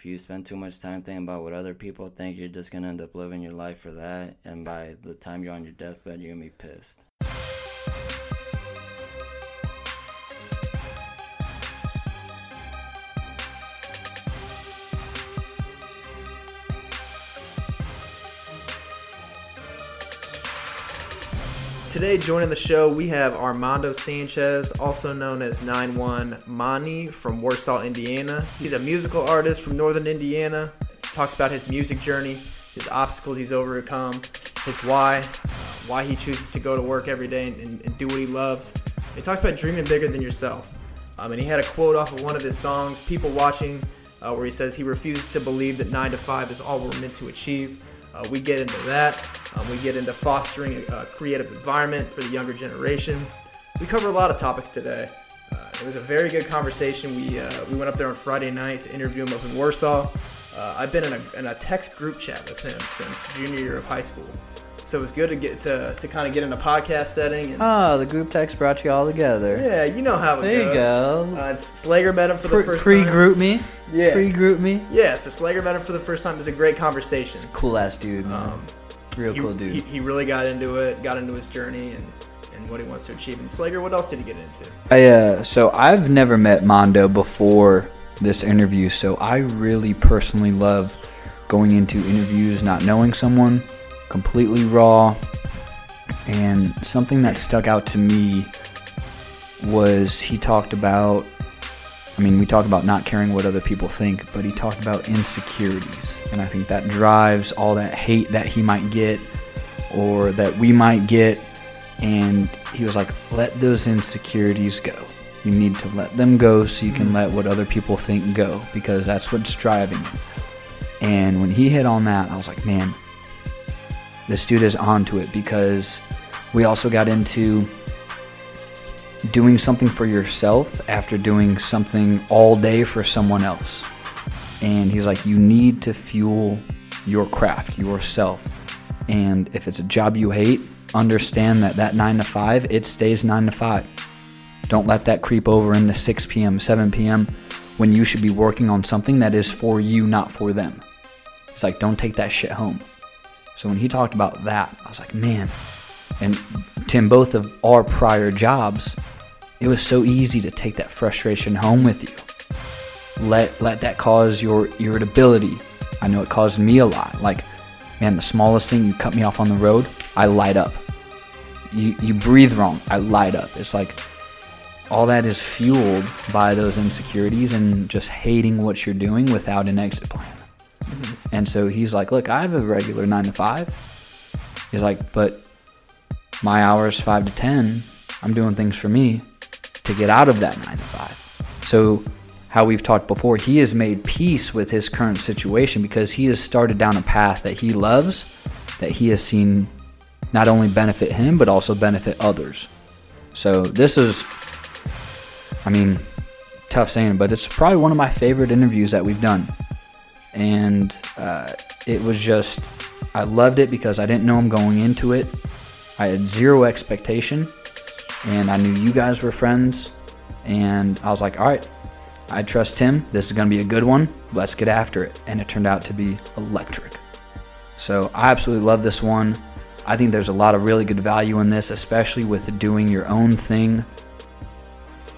if you spend too much time thinking about what other people think, you're just gonna end up living your life for that. And by the time you're on your deathbed, you're gonna be pissed. Today, joining the show, we have Armando Sanchez, also known as 91 Mani from Warsaw, Indiana. He's a musical artist from northern Indiana. Talks about his music journey, his obstacles he's overcome, his why, why he chooses to go to work every day and, and, and do what he loves. He talks about dreaming bigger than yourself. Um, and he had a quote off of one of his songs, People Watching, uh, where he says he refused to believe that 9 to 5 is all we're meant to achieve. Uh, we get into that. Um, we get into fostering a, a, creative environment for the younger generation. We cover a lot of topics today. Uh, it was a very good conversation. We, uh, we went up there on Friday night to interview him up in Warsaw. Uh, I've been in a, in a text group chat with him since junior year of high school. So it was good to get to, to kind of get in a podcast setting. And, Ah, the group text brought you all together. yeah, you know how it There you go. Uh, Slager met him for the first time. Pre time. GroupMe. Yeah. Pre GroupMe. Yeah, so Slager met him for the first time. It was a great conversation. Cool ass dude, man. Um, Real he, cool dude. He, he really got into it, got into his journey and, and what he wants to achieve. And Slager, what else did he get into? I, uh, so I've never met Mondo before this interview, so I really personally love going into interviews not knowing someone, completely raw. And something that stuck out to me was he talked about I mean, we talk about not caring what other people think, but he talked about insecurities. And I think that drives all that hate that he might get or that we might get. And he was like, let those insecurities go. You need to let them go so you can mm-hmm. let what other people think go because that's what's driving you. And when he hit on that, I was like, man, this dude is onto it because we also got into doing something for yourself after doing something all day for someone else. And he's like, you need to fuel your craft, yourself. And if it's a job you hate, understand that that 9 to 5, it stays 9 to 5. Don't let that creep over into 6 p.m., 7 p.m. when you should be working on something that is for you, not for them. It's like, don't take that shit home. So when he talked about that, I was like, man. And Tim, both of our prior jobs, it was so easy to take that frustration home with you. Let let that cause your irritability. I know it caused me a lot. Like, man, the smallest thing you cut me off on the road, I light up. You you breathe wrong, I light up. It's like all that is fueled by those insecurities and just hating what you're doing without an exit plan. And so he's like, look, I have a regular nine to five. He's like, but my hours five to ten, I'm doing things for me to get out of that nine to five. So how we've talked before, he has made peace with his current situation because he has started down a path that he loves, that he has seen not only benefit him but also benefit others. So this is I mean, tough saying, but it's probably one of my favorite interviews that we've done. And uh, it was just, I loved it because I didn't know him going into it. I had zero expectation, and I knew you guys were friends. And I was like, all right, I trust him. This is going to be a good one. Let's get after it. And it turned out to be electric. So I absolutely love this one. I think there's a lot of really good value in this, especially with doing your own thing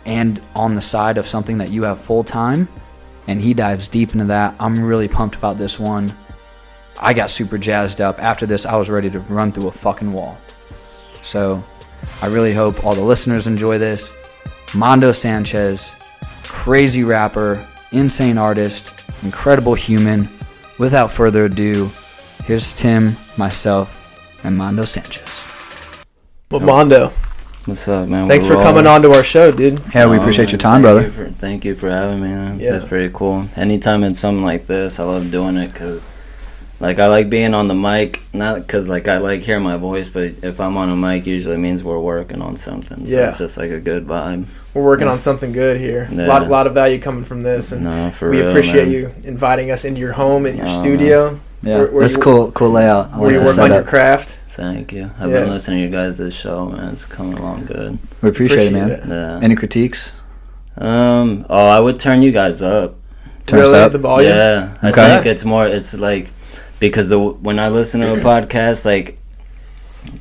and on the side of something that you have full time. And he dives deep into that. I'm really pumped about this one. I got super jazzed up. After this, I was ready to run through a fucking wall. So I really hope all the listeners enjoy this. Mondo Sanchez, crazy rapper, insane artist, incredible human. Without further ado, here's Tim, myself, and Mondo Sanchez. Well, Mondo, What's up, man? thanks We're for coming on to our show, dude. Yeah, we Oh, appreciate man, your time, thank brother. You for, thank you for having me. Man. Yeah. That's pretty cool. Anytime it's something like this, I love doing it because, like, I like being on the mic. Not because like I like hearing my voice, but if I'm on a mic, usually means we're working on something. So Yeah. it's just like a good vibe. We're working on something good here. A Yeah. lot, lot of value coming from this, and No, for we real, appreciate man. you inviting us into your home and your Oh, studio. Yeah, Where- where that's you- cool. Cool layout. I Where like you the work on your craft. Thank you. I've Yeah. been listening to you guys' this show, man. It's coming along good. We appreciate, it, man. Appreciate Yeah. Any critiques? Um. Oh, I would turn you guys up Turn us really up? the volume. Yeah, I Okay. think it's more. It's like because the when I listen to a podcast, like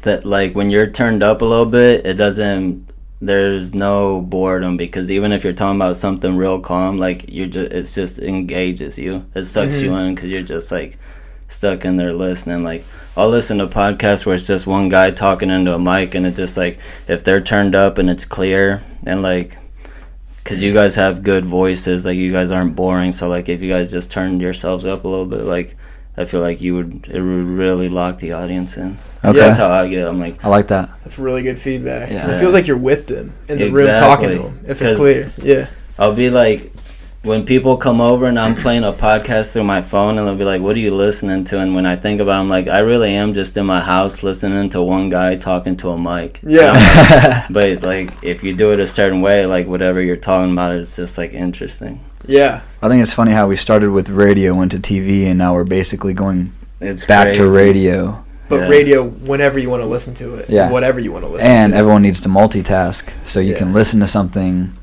that, like when you're turned up a little bit, it doesn't. There's no boredom because even if you're talking about something real calm, like you're just, it's just engages you. It sucks you in because you're just like stuck in there listening. Like I'll listen to podcasts where it's just one guy talking into a mic, and it's just like if they're turned up and it's clear and like because you guys have good voices like you guys aren't boring so like if you guys just turned yourselves up a little bit like i feel like you would it would really lock the audience in Okay. that's how i get i'm like I like that. That's really good feedback. Yeah. It feels like you're with them in the room talking to them. If it's clear, yeah. i'll be like when people come over and i'm playing a podcast through my phone and they'll be like what are you listening to and when i think about it i'm like i really am just in my house listening to one guy talking to a mic Yeah. but like if you do it a certain way like whatever you're talking about it's just like interesting Yeah. I think it's funny how we started with radio, went to TV, and now we're basically going it's back to radio. But Yeah. radio, whenever you want to listen to it, Yeah. whatever you want to listen And to. And everyone needs to multitask, so you Yeah. can listen to something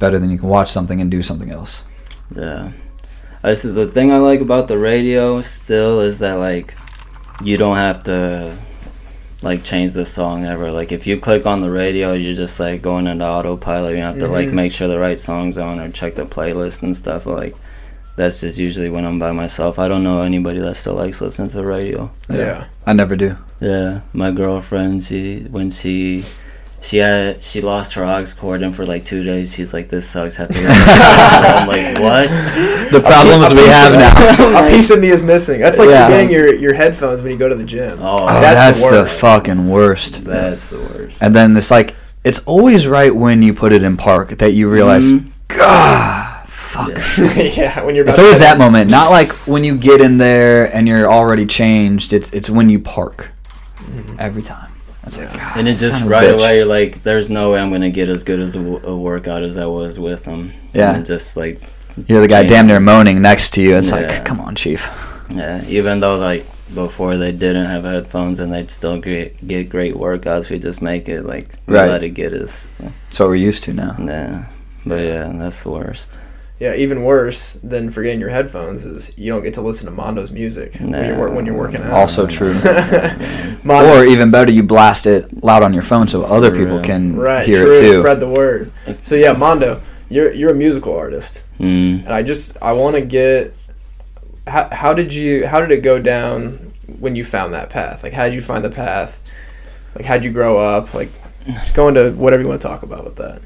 better than you can watch something and do something else. Yeah. I said the thing I like about the radio still is that like you don't have to like change the song ever. Like if you click on the radio, you're just like going into autopilot. You have to like Mhm. make sure the right song's on or check the playlist and stuff. Like that's just usually when I'm by myself. I don't know anybody that still likes listening to the radio. yeah. I never do. Yeah, my girlfriend, she when she she had she lost her aux cord and for like two days she's like this sucks. Have to I'm like what? The problems a we have of- now. A piece of me is missing. That's like Yeah. getting your, your headphones when you go to the gym. Oh, Oh, That's that's, the the, fucking worst. That's the worst. And then it's like it's always right when you put it in park that you realize, Mhm. God, fuck. yeah, when you're about It's always head that moment, not like when you get in there and you're already changed. It's it's when you park. Every time. It's like, God, And it just son of a right bitch. away, you're like, there's no way I'm gonna get as good as a, a workout as I was with them. Yeah. And just like, You're the guy damn near moaning next to you. It's Yeah. like, come on, chief. yeah. Even though like before they didn't have headphones and they'd still get get great workouts, we just make it like we Right. let it get us. That's what we're used to now. Yeah. But yeah, that's the worst. Yeah, even worse than forgetting your headphones is you don't get to listen to Mondo's music when, you're, when you're working out. Also true. Mondo, Or even better, you blast it loud on your phone so other people Right. can right, hear true, it too. spread the word. So yeah, Mondo, you're you're a musical artist, Mm. and I just I want to get how, how did you how did it go down when you found that path? Like how did you find the path? Like how'd you grow up? Like just go into whatever you want to talk about with that.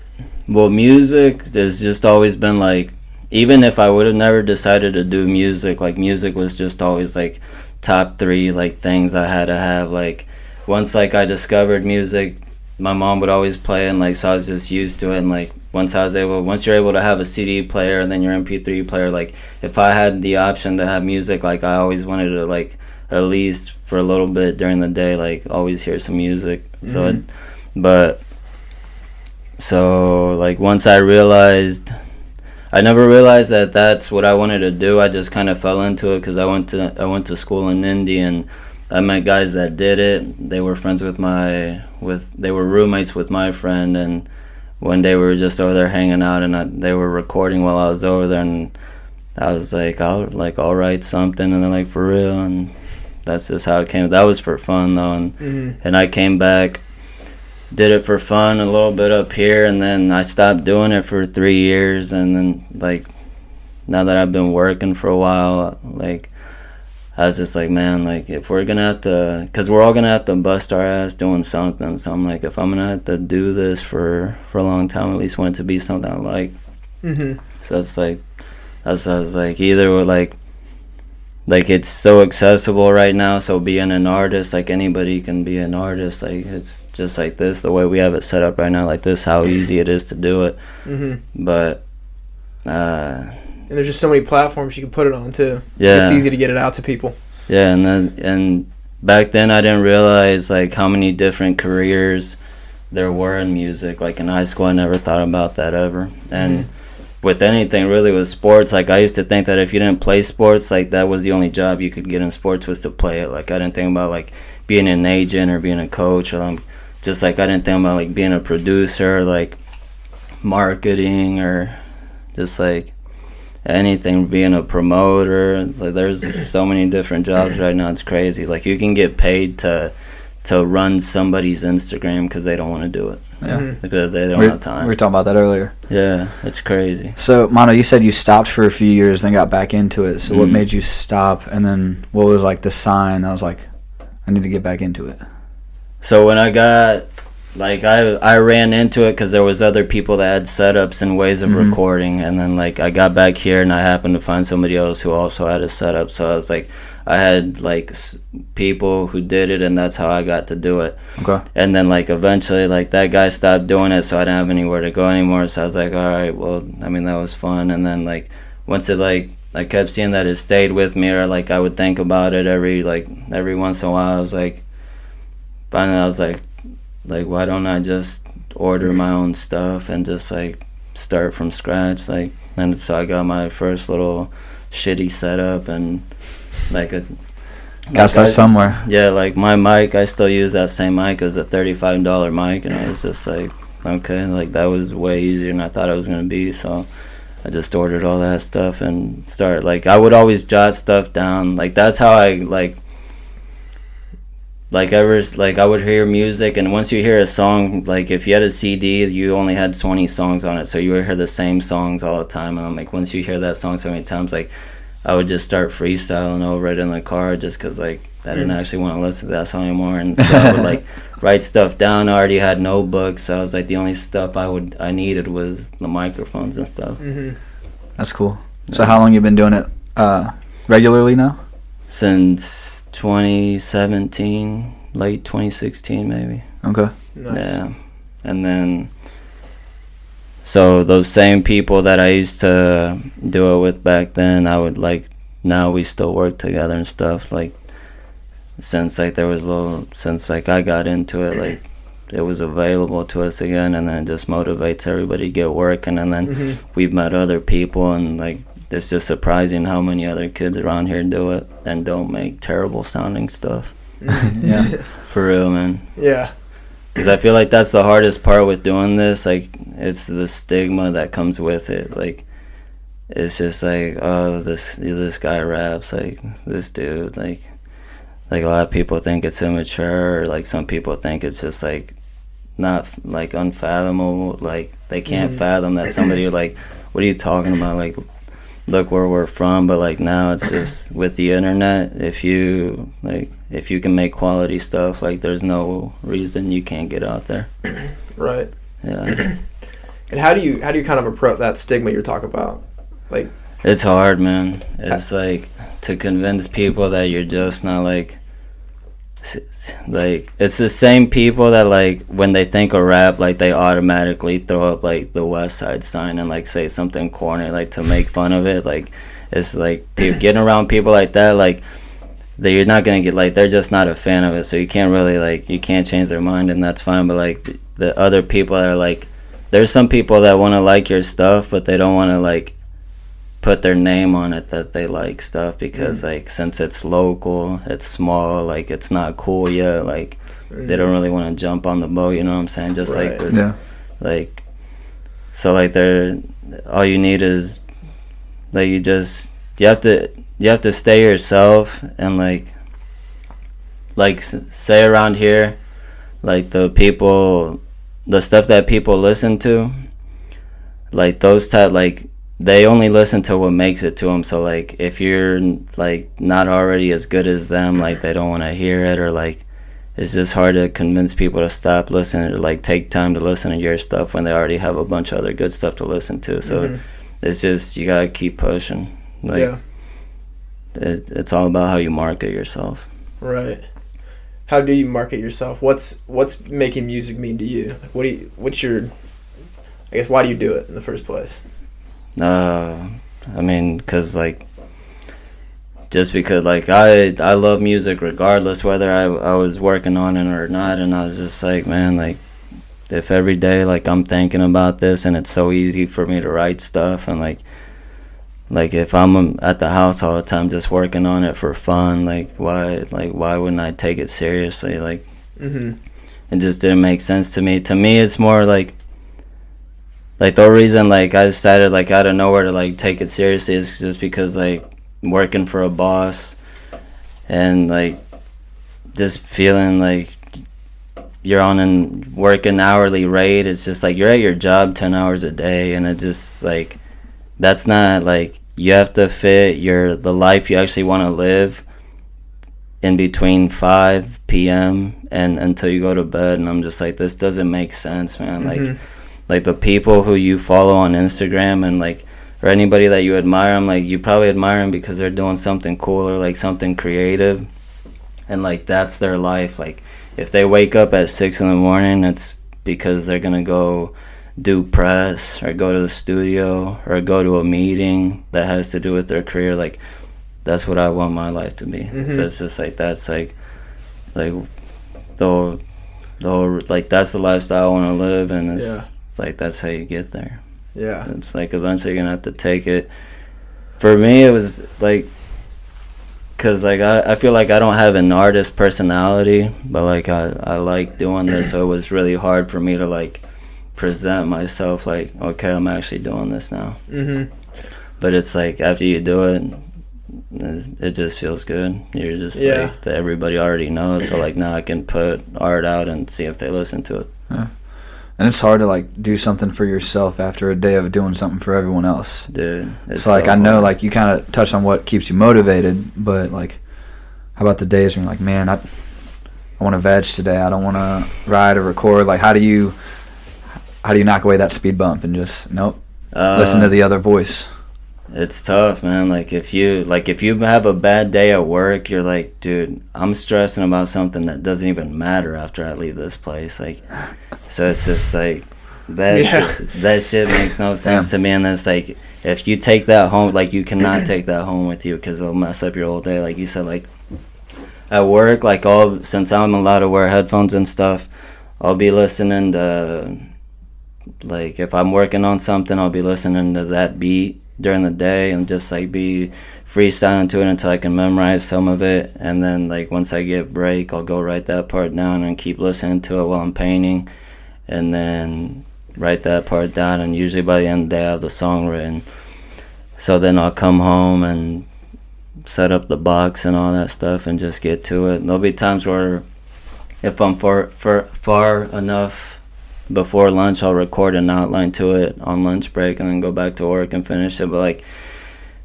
Well, music has just always been like, even if I would have never decided to do music, like music was just always like top three like things I had to have. Like once like I discovered music, my mom would always play and like so I was just used to it. And like once I was able, once you're able to have a CD player and then your MP3 player, like if I had the option to have music, like I always wanted to like at least for a little bit during the day, like always hear some music. So, mm-hmm. it, but so like once I realized, I never realized that that's what I wanted to do. I just kind of fell into it because I went to I went to school in Indy and I met guys that did it. They were friends with my with they were roommates with my friend and one day we were just over there hanging out and I, they were recording while I was over there and I was like I'll like I'll write something and they're like for real and that's just how it came. That was for fun though and Mm-hmm. and I came back, did it for fun a little bit up here, and then I stopped doing it for three years, and then like now that I've been working for a while, like I was just like, man, like if we're gonna have to, cause we're all gonna have to bust our ass doing something. So I'm like, if I'm gonna have to do this for for a long time, at least want it to be something I like. Mm-hmm. So it's like, that's I was like either we're like, like it's so accessible right now. So being an artist, like anybody can be an artist. Like it's just like this, the way we have it set up right now, like this, how easy it is to do it. Mm-hmm. But uh, And there's just so many platforms you can put it on too. yeah, It's easy to get it out to people. Yeah, and then and back then I didn't realize like how many different careers there were in music. Like in high school, I never thought about that ever. And with anything really with sports, like I used to think that if you didn't play sports, like that was the only job you could get in sports was to play it. Like I didn't think about like being an agent or being a coach or like just like I didn't think about like being a producer, like marketing or just like anything being a promoter like there's so many different jobs right now it's crazy like you can get paid to to run somebody's instagram because they don't want to do it Yeah. because they don't We, have time we were talking about that earlier. yeah it's crazy So, Mondo, you said you stopped for a few years, then got back into it. So, what Mhm. made you stop? And then, what was like the sign that was like, I need to get back into it? So when I got like I I ran into it because there was other people that had setups and ways of Mhm. recording, and then like I got back here and I happened to find somebody else who also had a setup. So I was like, I had like s- people who did it, and that's how I got to do it. Okay. And then like eventually like that guy stopped doing it, so I didn't have anywhere to go anymore. So I was like, all right, well, I mean that was fun. And then like once it like I kept seeing that it stayed with me, or like I would think about it every like every once in a while. I was like, finally I was like, like why don't I just order my own stuff and just like start from scratch? Like and so I got my first little shitty setup and like a Got to like start I- somewhere. yeah, like my mic, I still use that same mic as a thirty-five dollar mic, and I was just like, okay, like that was way easier than I thought it was gonna be. So I just ordered all that stuff and started. Like I would always jot stuff down. Like that's how I like. Like ever, like I would hear music, and once you hear a song, like if you had a CD, you only had twenty songs on it, so you would hear the same songs all the time. And I'm like, once you hear that song so many times, like I would just start freestyling over it in the car just because like I didn't actually want to listen to that song anymore, and so I would like write stuff down. I already had notebooks, so I was like the only stuff I would I needed was the microphones and stuff. Mm-hmm. That's cool. So, how long you been doing it uh, regularly now? Since 2017, late 2016 maybe. Okay. Nice. Yeah. And then, so those same people that I used to do it with back then, I would like, now we still work together and stuff. Like, since like there was a little, since like I got into it, like, it was available to us again, and then it just motivates everybody to get working. And then Mhm. we've met other people, and like, it's just surprising how many other kids around here do it and don't make terrible sounding stuff. Yeah. For real, man. yeah. Because I feel like that's the hardest part with doing this. Like, it's the stigma that comes with it. Like, it's just like, oh, this this guy raps. Like, this dude. Like, like a lot of people think it's immature. Or like some people think it's just like not like unfathomable. Like they can't Mhm. fathom that somebody like, what are you talking about? Like, look where we're from. But like now, it's just with the internet. If you like, if you can make quality stuff, like there's no reason you can't get out there. Right. Yeah, And how do you how do you kind of approach that stigma you're talking about? Like, it's hard, man. It's like to convince people that you're just not like. Like it's the same people that like when they think of rap, like they automatically throw up like the West Side sign and like say something corny, like to make fun of it. Like it's like getting around people like that, like that you're not gonna get like they're just not a fan of it, so you can't really like you can't change their mind, and that's fine. But like the other people that are like, there's some people that want to like your stuff, but they don't want to like put their name on it that they like stuff because mm. like since it's local, it's small, like it's not cool yet. Like they don't mm. really want to jump on the boat. You know what I'm saying? Just Right. like Yeah. like so like they're all you need is like you just you have to you have to stay yourself and like like say around here like the people the stuff that people listen to like those type like they only listen to what makes it to them so like if you're like not already as good as them like they don't want to hear it or like it's just hard to convince people to stop listening or like take time to listen to your stuff when they already have a bunch of other good stuff to listen to so Mhm. it's just you gotta keep pushing like yeah. it, it's all about how you market yourself Right. How do you market yourself? What's what's making music mean to you? Like, what do you what's your I guess why do you do it in the first place? Uh, I mean, cause like, just because like I I love music regardless whether I I was working on it or not, and I was just like, man, like, if every day like I'm thinking about this and it's so easy for me to write stuff and like. Like if I'm um, at the house all the time just working on it for fun, like why like why wouldn't I take it seriously? Like Mm-hmm. it just didn't make sense to me. To me, it's more like like the reason like I decided like out of nowhere to like take it seriously is just because like working for a boss and like just feeling like you're on an working hourly rate. It's just like you're at your job ten hours a day, and it just like that's not like you have to fit your the life you actually want to live in between 5 p.m. and until you go to bed and I'm just like this doesn't make sense man like mm-hmm. Like the people who you follow on Instagram and like or anybody that you admire I'm like you probably admire them because they're doing something cool or like something creative. And like that's their life. Like if they wake up at six in the morning it's because they're gonna go do press or go to the studio or go to a meeting that has to do with their career. Like that's what i want my life to be. Mm-hmm. So it's just like that's like like the whole, the whole, like that's the lifestyle i want to live and it's like that's how you get there Yeah. it's like eventually you're gonna have to take it. For me, it was like, cause like I, I feel like I don't have an artist personality, but like I, I like doing this, so it was really hard for me to like present myself like, okay, I'm actually doing this now. Mm-hmm. But it's like after you do it, it just feels good. You're just Yeah. like everybody already knows. So like now I can put art out and see if they listen to it. And it's hard to like do something for yourself after a day of doing something for everyone else. Dude, it's so like so I know like you kind of touched on what keeps you motivated, but like how about the days when you're like, man, I I want to veg today. I don't want to ride or record. Like how do you how do you knock away that speed bump and just nope, listen Uh, to the other voice? It's tough, man. Like if you like if you have a bad day at work, you're like, dude, I'm stressing about something that doesn't even matter after I leave this place. Like, so it's just like that. Yeah. Shit, that shit makes no sense to me. And it's like if you take that home, like you cannot take that home with you because it'll mess up your whole day. Like you said, like at work, like all since I'm allowed to wear headphones and stuff, I'll be listening to like if I'm working on something, I'll be listening to that beat during the day and just like be freestyling to it until I can memorize some of it. And then like once I get break, I'll go write that part down and keep listening to it while I'm painting, and then write that part down. And usually by the end of the day, I have the song written. So then I'll come home and set up the box and all that stuff and just get to it. And There'll be times where if I'm far far, far enough before lunch I'll record an outline to it on lunch break and then go back to work and finish it. But like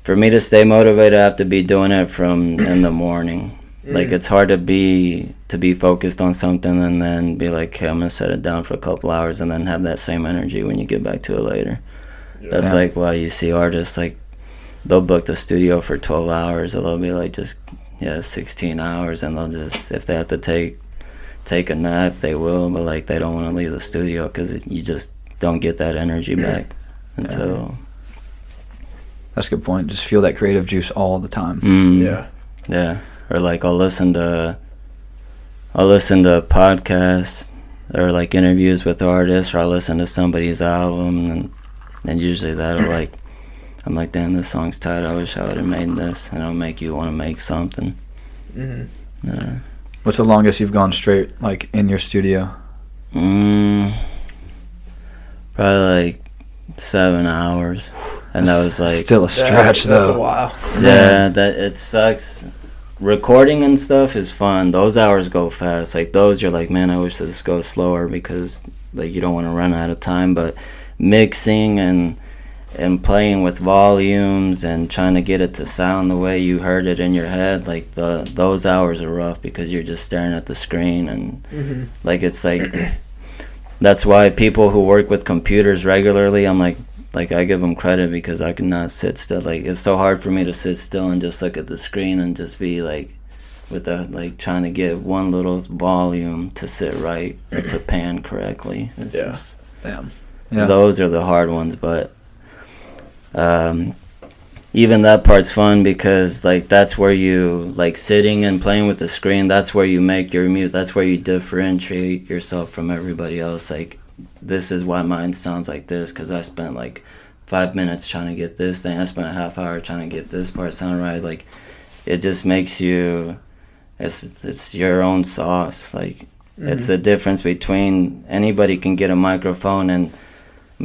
for me to stay motivated I have to be doing it from in the morning. Like it's hard to be to be focused on something and then be like, okay, I'm gonna set it down for a couple hours and then have that same energy when you get back to it later. That's like why you see artists like they'll book the studio for 12 hours or they'll be like just yeah 16 hours and they'll just if they have to take take a nap they will but like they don't want to leave the studio because you just don't get that energy back. Until That's a good point. Just feel that creative juice all the time. Mm, Yeah. yeah. Or like i'll listen to i'll listen to podcasts or like interviews with artists or i'll listen to somebody's album and and usually that'll like i'm like damn this song's tight. I wish i would have made this and it'll make you want to make something. Hmm yeah What's the longest you've gone straight like in your studio? Mm, probably like seven hours, and that was like still a stretch That- that's though. a while. yeah, that it sucks. Recording and stuff is fun. Those hours go fast. Like those, you're like, man, I wish this goes slower because like you don't want to run out of time. But mixing and and playing with volumes and trying to get it to sound the way you heard it in your head, like the those hours are rough because you're just staring at the screen and hmm like it's like that's why people who work with computers regularly i'm like like i give them credit because i cannot sit still like it's so hard for me to sit still and just look at the screen and just be like with the like trying to get one little volume to sit right or to pan correctly it's Yeah. just, Damn. Yeah. those are the hard ones but um even that part's fun because like that's where you like sitting and playing with the screen that's where you make your mute that's where you differentiate yourself from everybody else. Like this is why mine sounds like this because i spent like five minutes trying to get this thing i spent a half hour trying to get this part sound right. Like it just makes you it's it's your own sauce. Like it's the difference between anybody can get a microphone and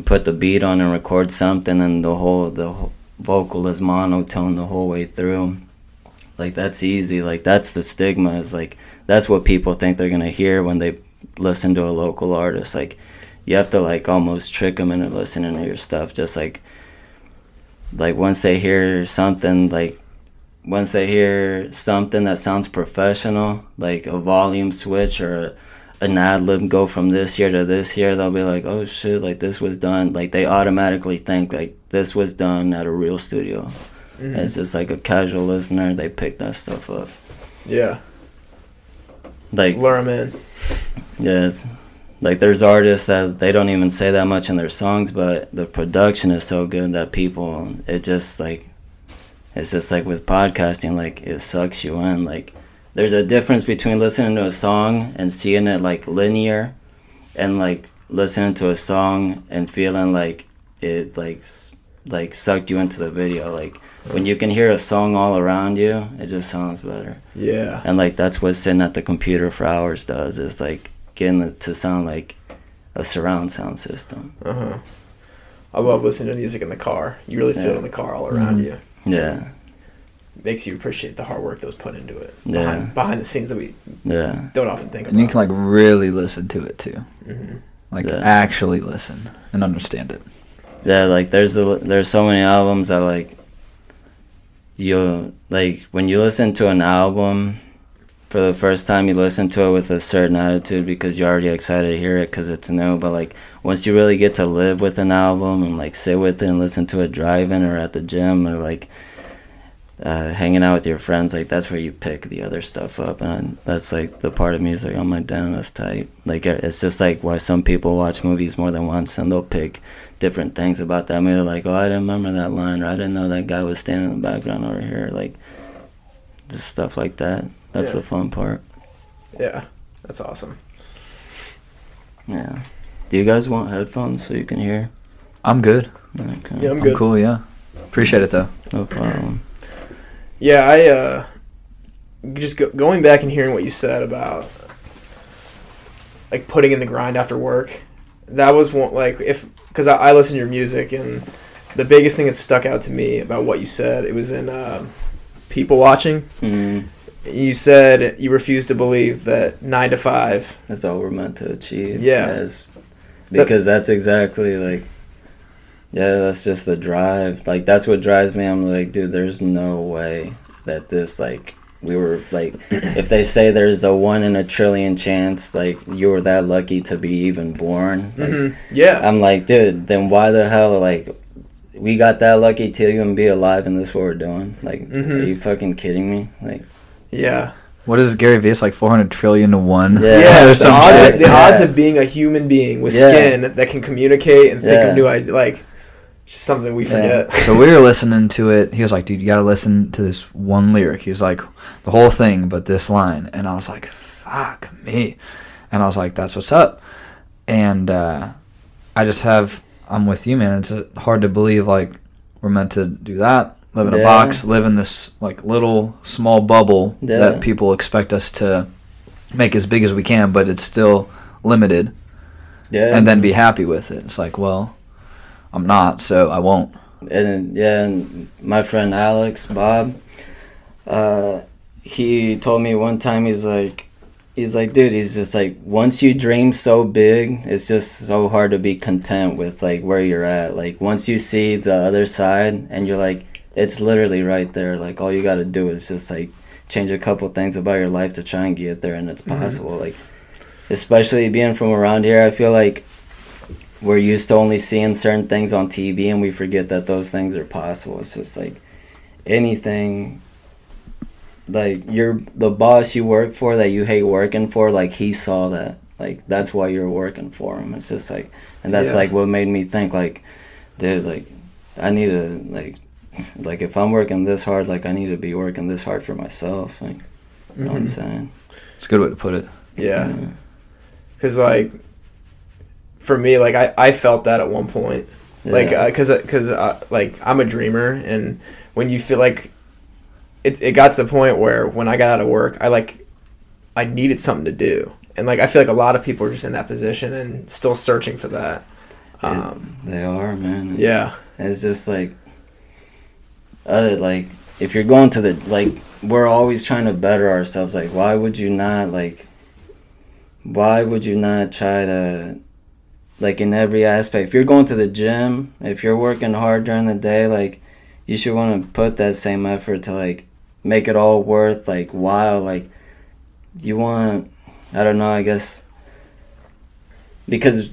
put the beat on and record something, and the whole the whole vocal is monotone the whole way through. Like that's easy. Like that's the stigma. Is like that's what people think they're gonna hear when they listen to a local artist. Like you have to like almost trick them into listening to your stuff. Just like like once they hear something like once they hear something that sounds professional, like a volume switch or a, an ad lib go from this year to this year, they'll be like, "Oh shit! Like this was done." Like they automatically think like this was done at a real studio. Mhm. It's just like a casual listener. They pick that stuff up. Yeah. Like Lure 'em in. yeah, it's, like there's artists that they don't even say that much in their songs, but the production is so good that people it just like it's just like with podcasting, like it sucks you in. Like there's a difference between listening to a song and seeing it like linear, and like listening to a song and feeling like it like like sucked you into the video. Like when you can hear a song all around you, it just sounds better Yeah. and like that's what sitting at the computer for hours does is like getting it to sound like a surround sound system Uh huh. I love listening to music in the car. You really feel it in the car all around Mhm. you. yeah Makes you appreciate the hard work that was put into it. Yeah. Behind, behind the scenes that we yeah don't often think And you can like really listen to it too. hmm Like Yeah. actually listen and understand it. yeah like there's a, there's so many albums that like you like when you listen to an album for the first time you listen to it with a certain attitude because you're already excited to hear it because it's new but like once you really get to live with an album and like sit with it and listen to it driving or at the gym or like uh, hanging out with your friends like that's where you pick the other stuff up and that's like the part of music i'm like damn that's tight like it's just like why some people watch movies more than once and they'll pick different things about that movie like oh i didn't remember that line or i didn't know that guy was standing in the background over here like just stuff like that that's Yeah. the fun part Yeah. That's awesome. yeah do you guys want headphones so you can hear I'm good. okay. Yeah, I'm I'm good. cool, yeah. Appreciate it though. no problem Yeah, I uh, just go, going back and hearing what you said about like putting in the grind after work. That was one like if because I, I listen to your music and the biggest thing that stuck out to me about what you said it was in uh, people watching. mm, You said you refused to believe that nine to five. that's all we're meant to achieve Yeah. yes. because that's exactly like yeah that's just the drive like that's what drives me i'm like dude there's no way that this like we were like if they say there's a one in a trillion chance like you were that lucky to be even born like, Mhm. Yeah, i'm like dude then why the hell like we got that lucky to even be alive and this is what we're doing like Mhm. are you fucking kidding me like yeah, What is Gary Vee? It's like 400 trillion to one. Yeah. yeah. Or the odds, of, the Yeah. odds of being a human being with Yeah. skin that can communicate and think Yeah. of new ideas, like just something we Yeah. forget. So we were listening to it. He was like, "Dude, you got to listen to this one lyric." He was like, "The whole thing, but this line." And I was like, "Fuck me!" And I was like, "That's what's up." And uh, I just have, I'm with you, man. It's uh, hard to believe like we're meant to do that, live in a box, live in this like little small bubble Yeah. that people expect us to make as big as we can, but it's still limited. yeah And then be happy with it. It's like, well, I'm not, so I won't. and yeah, and my friend Alex Bob, uh, he told me one time he's like, he's like, dude, he's just like, once you dream so big, it's just so hard to be content with like where you're at. Like once you see the other side, and you're like, it's literally right there. Like all you got to do is just like change a couple things about your life to try and get there, and it's possible. Like especially being from around here, I feel like we're used to only seeing certain things on TV and we forget that those things are possible. It's just like anything like you're the boss you work for that you hate working for, like he saw that. Like that's why you're working for him. It's just like and that's Yeah. like what made me think like dude like I need to like like if I'm working this hard, like I need to be working this hard for myself. Like you know what I'm Mhm. saying? It's a good way to put it. Yeah. Yeah. because like for me like i, I felt that at one point like Yeah. because because uh, like i'm a dreamer and when you feel like it, it got to the point where when i got out of work i like i needed something to do and like i feel like a lot of people are just in that position and still searching for that Um, They are, man. yeah. It's just like other like if you're going to the like we're always trying to better ourselves. Like why would you not like why would you not try to like in every aspect. If you're going to the gym if you're working hard during the day like you should want to put that same effort to like make it all worth like while. Like you want i don't know i guess because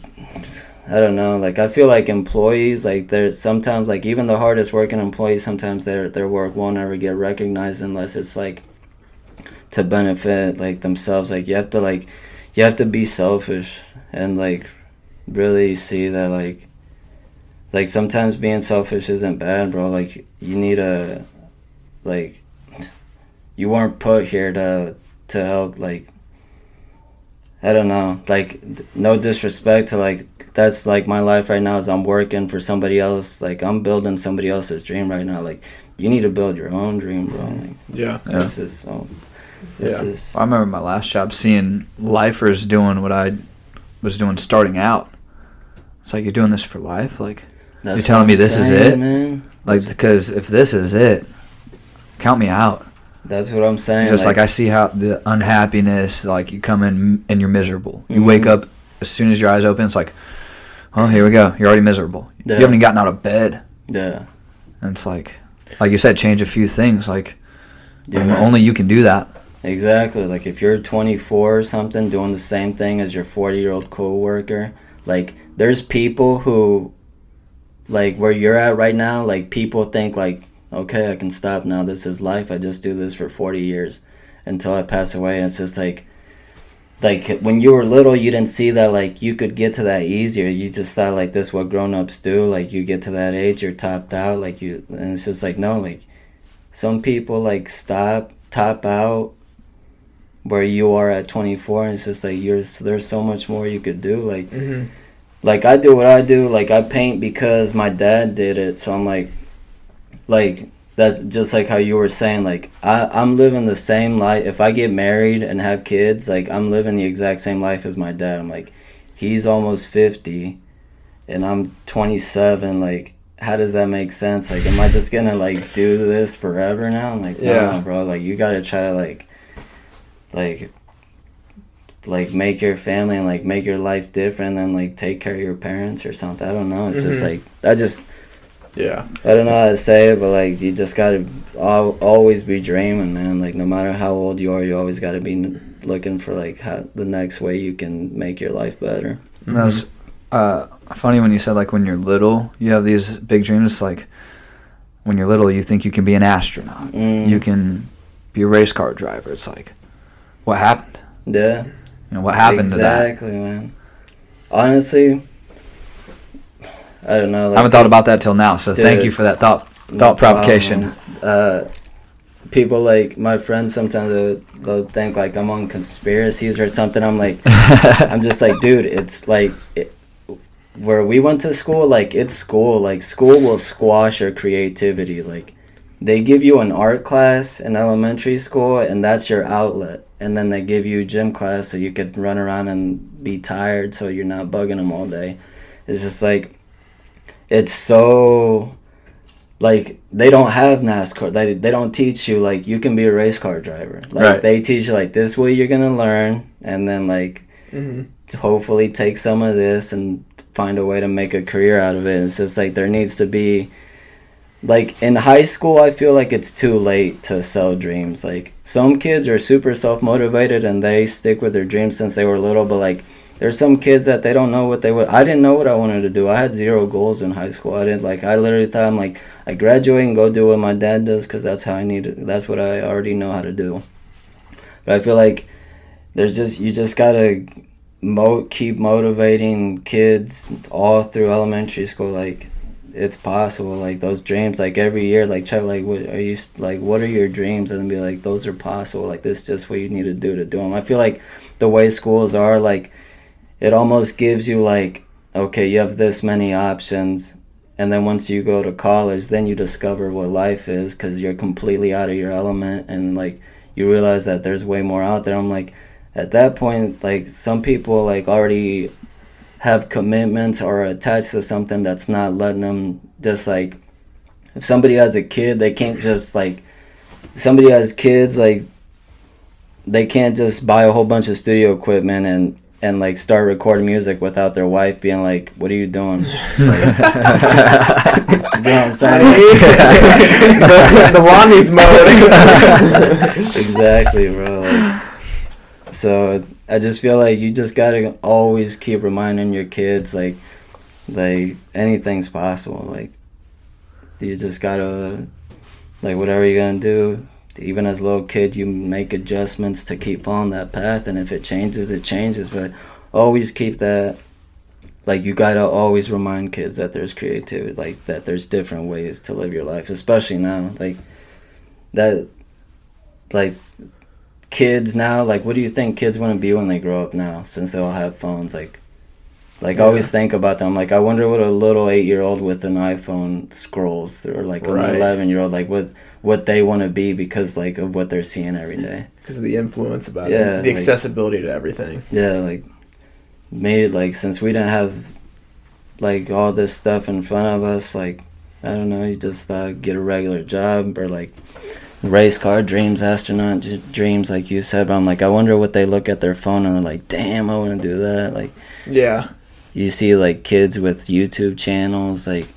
i don't know like i feel like employees like there's sometimes like even the hardest working employees sometimes their their work won't ever get recognized unless it's like to benefit like themselves. Like you have to like you have to be selfish and like really see that like like sometimes being selfish isn't bad bro like you need a like you weren't put here to to help like i don't know like no disrespect to like that's like my life right now is i'm working for somebody else like i'm building somebody else's dream right now like you need to build your own dream bro like Yeah. Yeah. this is so this Yeah. is I remember my last job seeing lifers doing what I was doing starting out. It's like you're doing this for life, like that's you're telling me this is it? man like because if this is it, count me out. that's what i'm saying Just like, I see how the unhappiness, like you come in and you're miserable. You Mhm. wake up as soon as your eyes open, it's like, oh, here we go. You're already miserable. Yeah. You haven't even gotten out of bed, yeah and it's like, like you said, change a few things. Like Yeah. only you can do that. Exactly. Like if you're 24 or something doing the same thing as your 40 year old coworker, like there's people who, like where you're at right now, like people think like, okay, I can stop now. This is life. I just do this for 40 years until I pass away. And it's just like, like when you were little, you didn't see that like you could get to that easier. You just thought like this what grown ups do. Like you get to that age, you're topped out. Like you, and it's just like no, like some people like stop, top out where you are at 24 and it's just like you're there's so much more you could do like hmm like I do what I do like I paint because my dad did it so I'm like like that's just like how you were saying like I, I'm living the same life if I get married and have kids like I'm living the exact same life as my dad I'm like he's almost 50 and I'm 27 like how does that make sense? Like am I just gonna like do this forever now? I'm like Yeah. no bro like you gotta try to like like like make your family and like make your life different and like take care of your parents or something. I don't know. It's just Mhm. like I just Yeah. I don't know how to say it, but like you just gotta al- always be dreaming, man. Like no matter how old you are, you always gotta be n- looking for like how the next way you can make your life better. And that was uh, funny when you said like when you're little, you have these big dreams. Like when you're little, you think you can be an astronaut, Mm, you can be a race car driver. It's like, what happened? yeah, You know, what happened to that? exactly, man. Honestly, I don't know. I haven't thought about that till now. So thank you for that thought thought provocation. Uh, people like my friends sometimes they'll, they'll think like I'm on conspiracies or something. I'm like, I'm just like, dude, it's like it, where we went to school. Like it's school. Like school will squash your creativity. Like they give you an art class in elementary school, and that's your outlet. And then they give you gym class so you could run around and be tired, so you're not bugging them all day. It's just like it's so like they don't have NASCAR. They they don't teach you like you can be a race car driver. Like Right. they teach you like this way you're gonna learn, and then like hmm hopefully take some of this and find a way to make a career out of it. It's just like there needs to be like in high school I feel like it's too late to sell dreams. Like some kids are super self motivated and they stick with their dreams since they were little, but like there's some kids that they don't know what they would I didn't know what I wanted to do. I had zero goals in high school. I didn't like I literally thought I'm like I graduate and go do what my dad does cuz that's how I need it. That's what I already know how to do. But I feel like there's just you just got to mo- keep motivating kids all through elementary school like it's possible like those dreams like every year like check like what are you like what are your dreams? And be like those are possible like this is just what you need to do to do them i feel like the way schools are like it almost gives you like okay you have this many options and then once you go to college then you discover what life is because you're completely out of your element and like you realize that there's way more out there. I'm like at that point like some people like already have commitments or attached to something that's not letting them just like if somebody has a kid they can't just like somebody has kids like they can't just buy a whole bunch of studio equipment and and like start recording music without their wife being like what are you doing like, you know what i'm saying the, the lawn needs mowed. exactly, bro. Like, so I just feel like you just gotta always keep reminding your kids like, like anything's possible. Like, you just gotta, like, whatever you're gonna do. Even as a little kid, you make adjustments to keep on that path, and if it changes, it changes. But always keep that. Like you gotta always remind kids that there's creativity, like that there's different ways to live your life, especially now. Like that like kids now? Like what do you think kids want to be when they grow up now since they all have phones? Like like I always think about them like i wonder what a little eight year old with an iphone scrolls through or like Right. an 11 year old like what what they want to be because like of what they're seeing every day. Because of the influence about Yeah, it, the like- accessibility to everything. yeah like made like since we didn't have like all this stuff in front of us like i don't know you just uh, get a regular job or like race car dreams astronaut j- dreams like you said but i'm like i wonder what they look at their phone and they're like damn i want to do that like Yeah, you see like kids with youtube channels like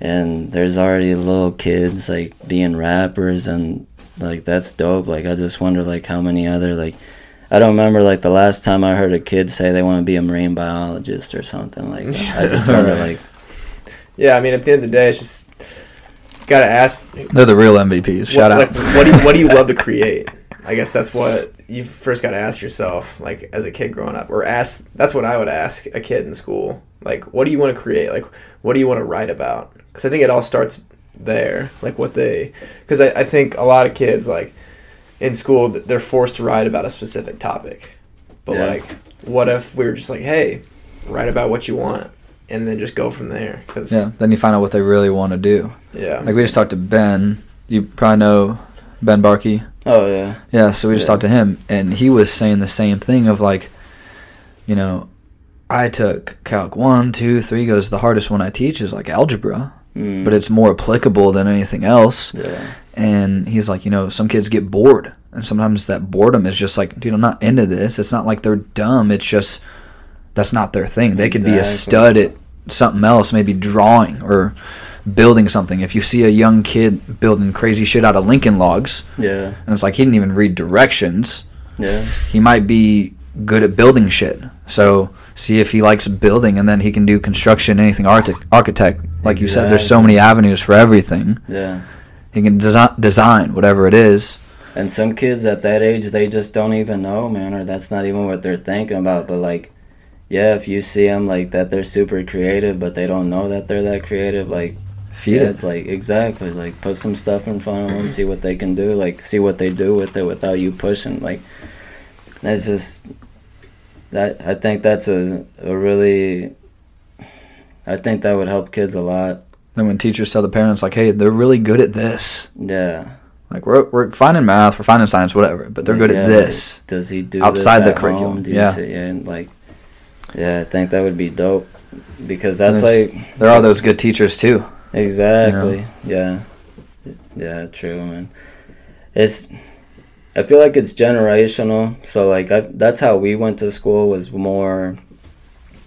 and there's already little kids like being rappers and like that's dope like i just wonder like how many other like i don't remember like the last time i heard a kid say they want to be a marine biologist or something like i just wonder like yeah. I mean, at the end of the day, it's just gotta ask. They're the real MVPs. Shout what, out. like, what do you, what do you love to create? I guess that's what you first got to ask yourself, like as a kid growing up, or ask. That's what I would ask a kid in school. Like, what do you want to create? Like, what do you want to write about? Because I think it all starts there. Like what they, because I, I think a lot of kids like in school they're forced to write about a specific topic, but Yeah. like, what if we were just like, hey, write about what you want, and then just go from there? Because Yeah. Then you find out what they really want to do. yeah, Like we just talked to Ben. You probably know Ben Barkey. oh yeah Yeah, so we just Yeah. talked to him, and he was saying the same thing of like, you know, I took Calc one, two, three. He Goes the hardest one I teach is like algebra, mm, but it's more applicable than anything else. yeah And he's like, you know, some kids get bored, and sometimes that boredom is just like, dude, I'm not into this. It's not like they're dumb. It's just that's not their thing. They could be a stud at something else, maybe drawing or building something. If you see a young kid building crazy shit out of Lincoln logs, yeah and it's like he didn't even read directions. yeah He might be good at building shit. So see if he likes building, and then he can do construction, anything architect. Architect, like you said, there's so many avenues for everything. yeah He can desi- design whatever it is. And some kids at that age, they just don't even know, man, or that's not even what they're thinking about. But like, yeah, if you see them like that, they're super creative, but they don't know that they're that creative. Like, Feed yeah, it. like exactly, like put some stuff in front of them, see what they can do, like see what they do with it without you pushing. Like, that's just that. I think that's a a really. I think that would help kids a lot. Then when teachers tell the parents like, "Hey, they're really good at this," Yeah. like we're we're fine in math, we're fine in science, whatever, but they're good Yeah, at this. like, does he do outside the curriculum, home? Do you yeah. see- and like, yeah, I think that would be dope because that's like There are those good teachers too. exactly, yeah, yeah, true, man. It's, I feel like it's generational. So like, I, that's how we went to school was more,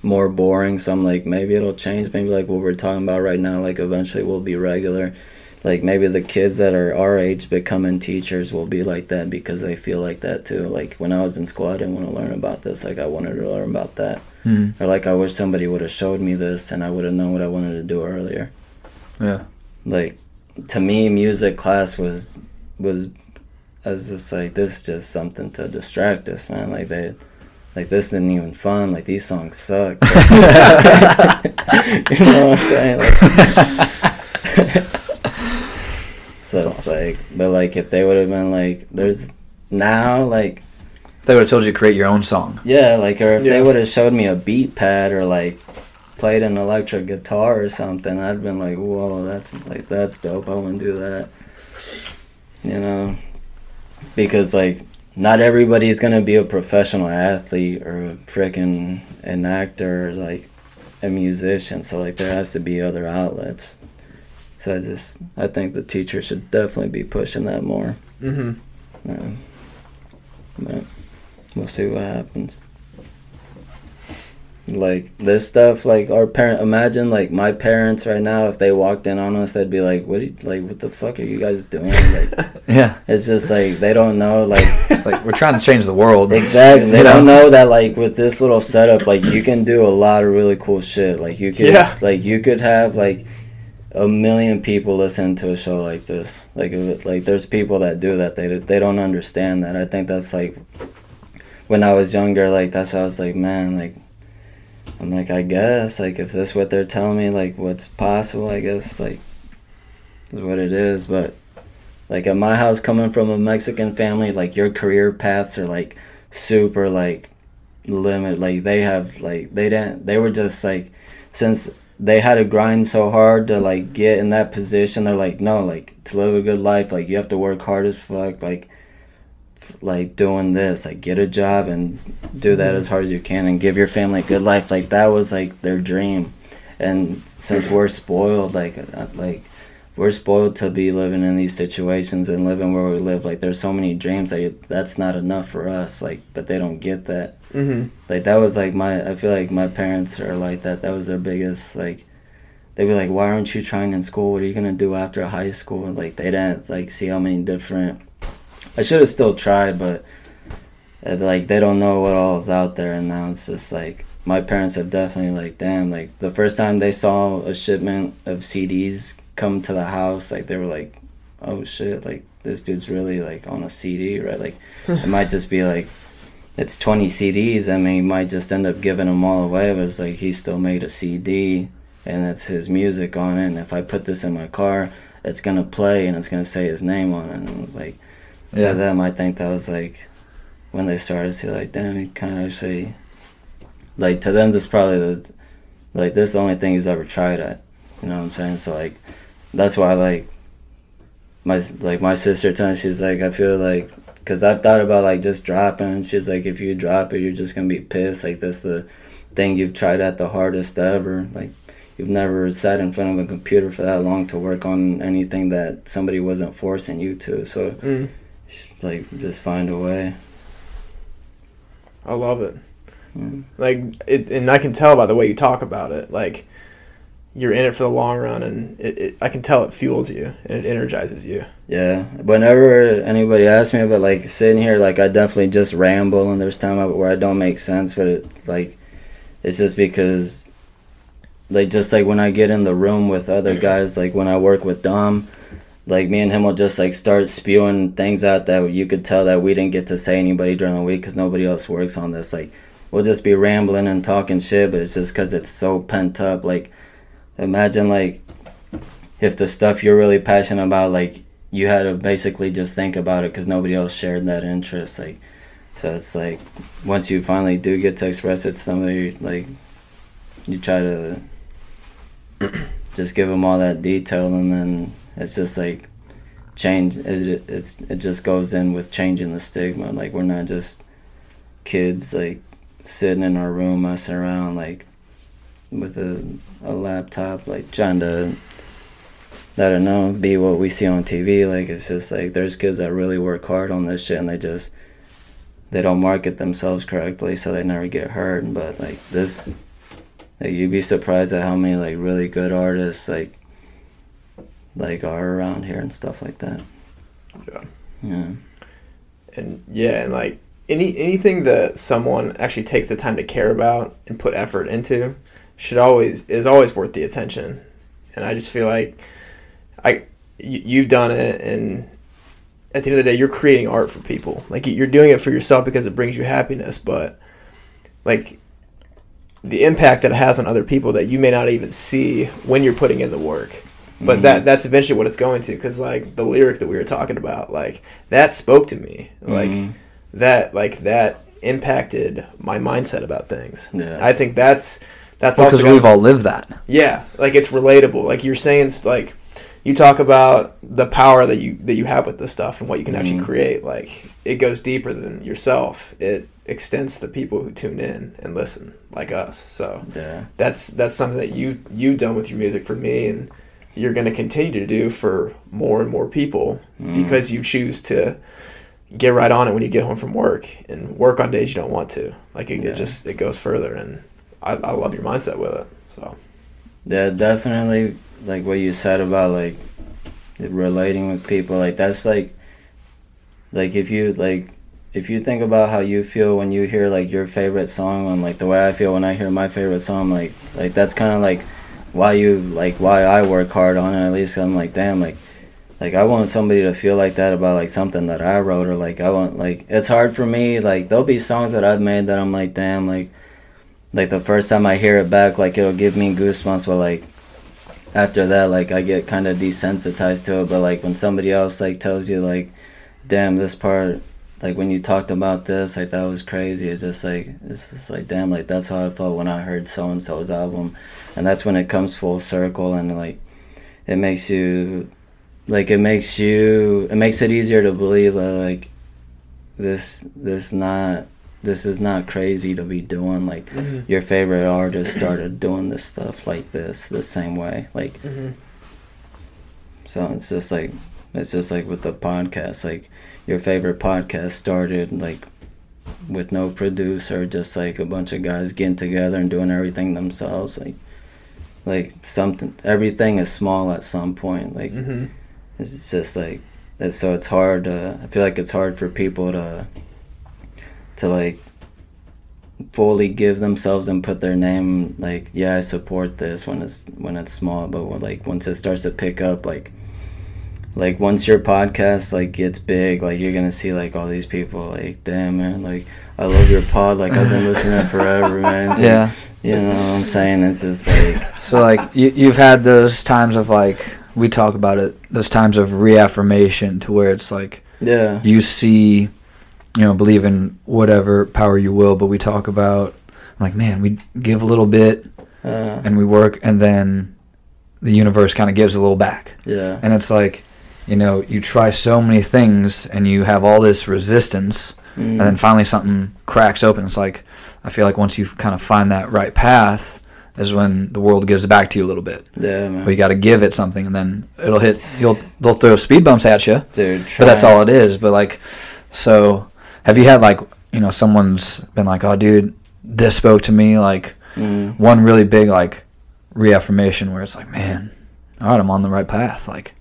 more boring. So I'm like, maybe it'll change. Maybe like what we're talking about right now. Like eventually we'll be regular. Like maybe the kids that are our age becoming teachers will be like that because they feel like that too. Like when I was in school, I didn't want to learn about this. Like I wanted to learn about that. Hmm. Or like I wish somebody would have showed me this and I would have known what I wanted to do earlier. Yeah. Like to me, music class was was I was just like this is just something to distract us, man. Like they like this isn't even fun. Like these songs suck. you know what I'm saying? Like, so it's like, but like if they would have been like, there's now like If they would have told you to create your own song. yeah, like, or if Yeah. they would have showed me a beat pad or like played an electric guitar or something, I'd been like, whoa, that's like that's dope. I want to do that. You know, because like not everybody's gonna be a professional athlete or a freaking an actor or like a musician. So like there has to be other outlets. So I just I think the teacher should definitely be pushing that more. Mm-hmm. Yeah. But we'll see what happens. Like this stuff, like our parent. Imagine like my parents right now. If they walked in on us, they'd be like, "What? Are you, like, what the fuck are you guys doing?" Like, Yeah. it's just like they don't know. Like, It's like we're trying to change the world. exactly. They You don't know that like with this little setup, like you can do a lot of really cool shit. Like you could, Yeah. like you could have like a million people listen to a show like this. Like, like there's people that do that. They they don't understand that. I think that's like when I was younger. Like that's why I was like, man, like I'm like, I guess like if that's what they're telling me, like what's possible, I guess like is what it is. But like at my house, coming from a Mexican family, like your career paths are like super like limit. Like they have like they didn't. They were just like since they had to grind so hard to like get in that position. They're like, no, like to live a good life, like you have to work hard as fuck. Like f- like doing this, like get a job and do that as hard as you can and give your family a good life. Like that was like their dream. And since we're spoiled, like uh, like we're spoiled to be living in these situations and living where we live. Like there's so many dreams that that's not enough for us. Like, but they don't get that. Mm-hmm. Like that was like my. I feel like my parents are like that. That was their biggest like. They'd be like, "Why aren't you trying in school? What are you gonna do after high school?" And like they didn't like see how many different. I should have still tried, but like they don't know what all is out there, and now it's just like my parents have definitely like, damn, like the first time they saw a shipment of CDs come to the house, like they were like, oh shit, like this dude's really like on a CD, right? Like it might just be like it's 20 CDs. I mean, he might just end up giving them all away, but it's like he still made a CD and it's his music on it. And if I put this in my car, it's gonna play and it's gonna say his name on it. And like Yeah. to them, I think that was like when they started to see like, damn, he kind of actually like to them. This is probably the like this is the only thing he's ever tried at. You know what I'm saying? So like that's why like my like my sister telling she's like I feel like because I've thought about like just dropping she's like if you drop it you're just gonna be pissed like that's the thing you've tried at the hardest ever like you've never sat in front of a computer for that long to work on anything that somebody wasn't forcing you to so Mm. like just find a way I love it. Mm. Like it, and I can tell by the way you talk about it. Like you're in it for the long run, and it, it I can tell it fuels you and it energizes you. Yeah. Whenever anybody asks me about like sitting here, like I definitely just ramble, and there's time where I don't make sense, but it like it's just because like just like when I get in the room with other mm-hmm. guys, like when I work with Dom, like me and him will just like start spewing things out that you could tell that we didn't get to say anybody during the week because nobody else works on this. Like we'll just be rambling and talking shit, but it's just because it's so pent up. Like imagine like if the stuff you're really passionate about, like you had to basically just think about it because nobody else shared that interest. Like, so it's like once you finally do get to express it to somebody, like you try to just give them all that detail, and then it's just like change. It it's it just goes in with changing the stigma. Like we're not just kids like sitting in our room messing around like with a a laptop, like trying to I don't know, be what we see on TV. Like it's just like there's kids that really work hard on this shit and they just they don't market themselves correctly so they never get hurt. But like this like you'd be surprised at how many like really good artists like like are around here and stuff like that. Yeah. Yeah. And yeah, and like any anything that someone actually takes the time to care about and put effort into should always is always worth the attention. And I just feel like I you, you've done it and at the end of the day you're creating art for people. Like you're doing it for yourself because it brings you happiness, but like the impact that it has on other people that you may not even see when you're putting in the work. But that that's eventually what it's going to cuz like the lyric that we were talking about like that spoke to me. Like Mhm. that like that impacted my mindset about things. Yeah. I think that's that's Because also we've all lived that. yeah, like it's relatable. Like you're saying, like you talk about the power that you that you have with this stuff and what you can actually Mhm. create. Like it goes deeper than yourself. It extends to the people who tune in and listen, like us. So Yeah. that's that's something that you you've done with your music for me and you're going to continue to do for more and more people Mm. because you choose to get right on it when you get home from work and work on days you don't want to like it, Yeah. it just it goes further and I, I love your mindset with it so Yeah, definitely. Like what you said about like relating with people. Like that's like, like if you like, if you think about how you feel when you hear like your favorite song, and like the way I feel when I hear my favorite song, like like that's kind of like why you like why I work hard on it. At least I'm like, damn, like. Like I want somebody to feel like that about like something that I wrote or like I want like it's hard for me like there'll be songs that I've made that I'm like damn like like the first time I hear it back, like it'll give me goosebumps. But like after that, like I get kind of desensitized to it. But like when somebody else like tells you like, damn, this part, like when you talked about this, like that was crazy. It's just like it's just like damn, like that's how I felt when I heard so and so's album, and that's when it comes full circle and like it makes you like it makes you it makes it easier to believe that like this this not this is not crazy to be doing like your favorite artist started doing this stuff like this the same way like Mhm. so it's just like it's just like with the podcast like your favorite podcast started like with no producer just like a bunch of guys getting together and doing everything themselves like like something everything is small at some point like hmm it's just like that. So it's hard. To, I feel like it's hard for people to to like fully give themselves and put their name. Like, yeah, I support this when it's when it's small, but when, like once it starts to pick up, like like once your podcast like gets big, like you're gonna see like all these people. Like, damn man, like I love your pod. Like I've been listening forever, man. Like, Yeah. You know what I'm saying? It's just like So like you, you've had those times of like we talk about it, those times of reaffirmation to where it's like yeah, you see, you know, believe in whatever power you will, but we talk about like man, we give a little bit uh, and we work, and then the universe kind of gives a little back, yeah, and it's like. You know, you try so many things and you have all this resistance, and then finally something cracks open. It's like I feel like once you kind of find that right path, is when the world gives back to you a little bit. yeah, man. But you got to give it something, and then it'll hit. You'll they'll throw speed bumps at you, Dude, but that's all it is. But like, so have you had like you know someone's been like, oh dude, this spoke to me like Mm. one really big like reaffirmation where it's like, man, all right, I'm on the right path. Like,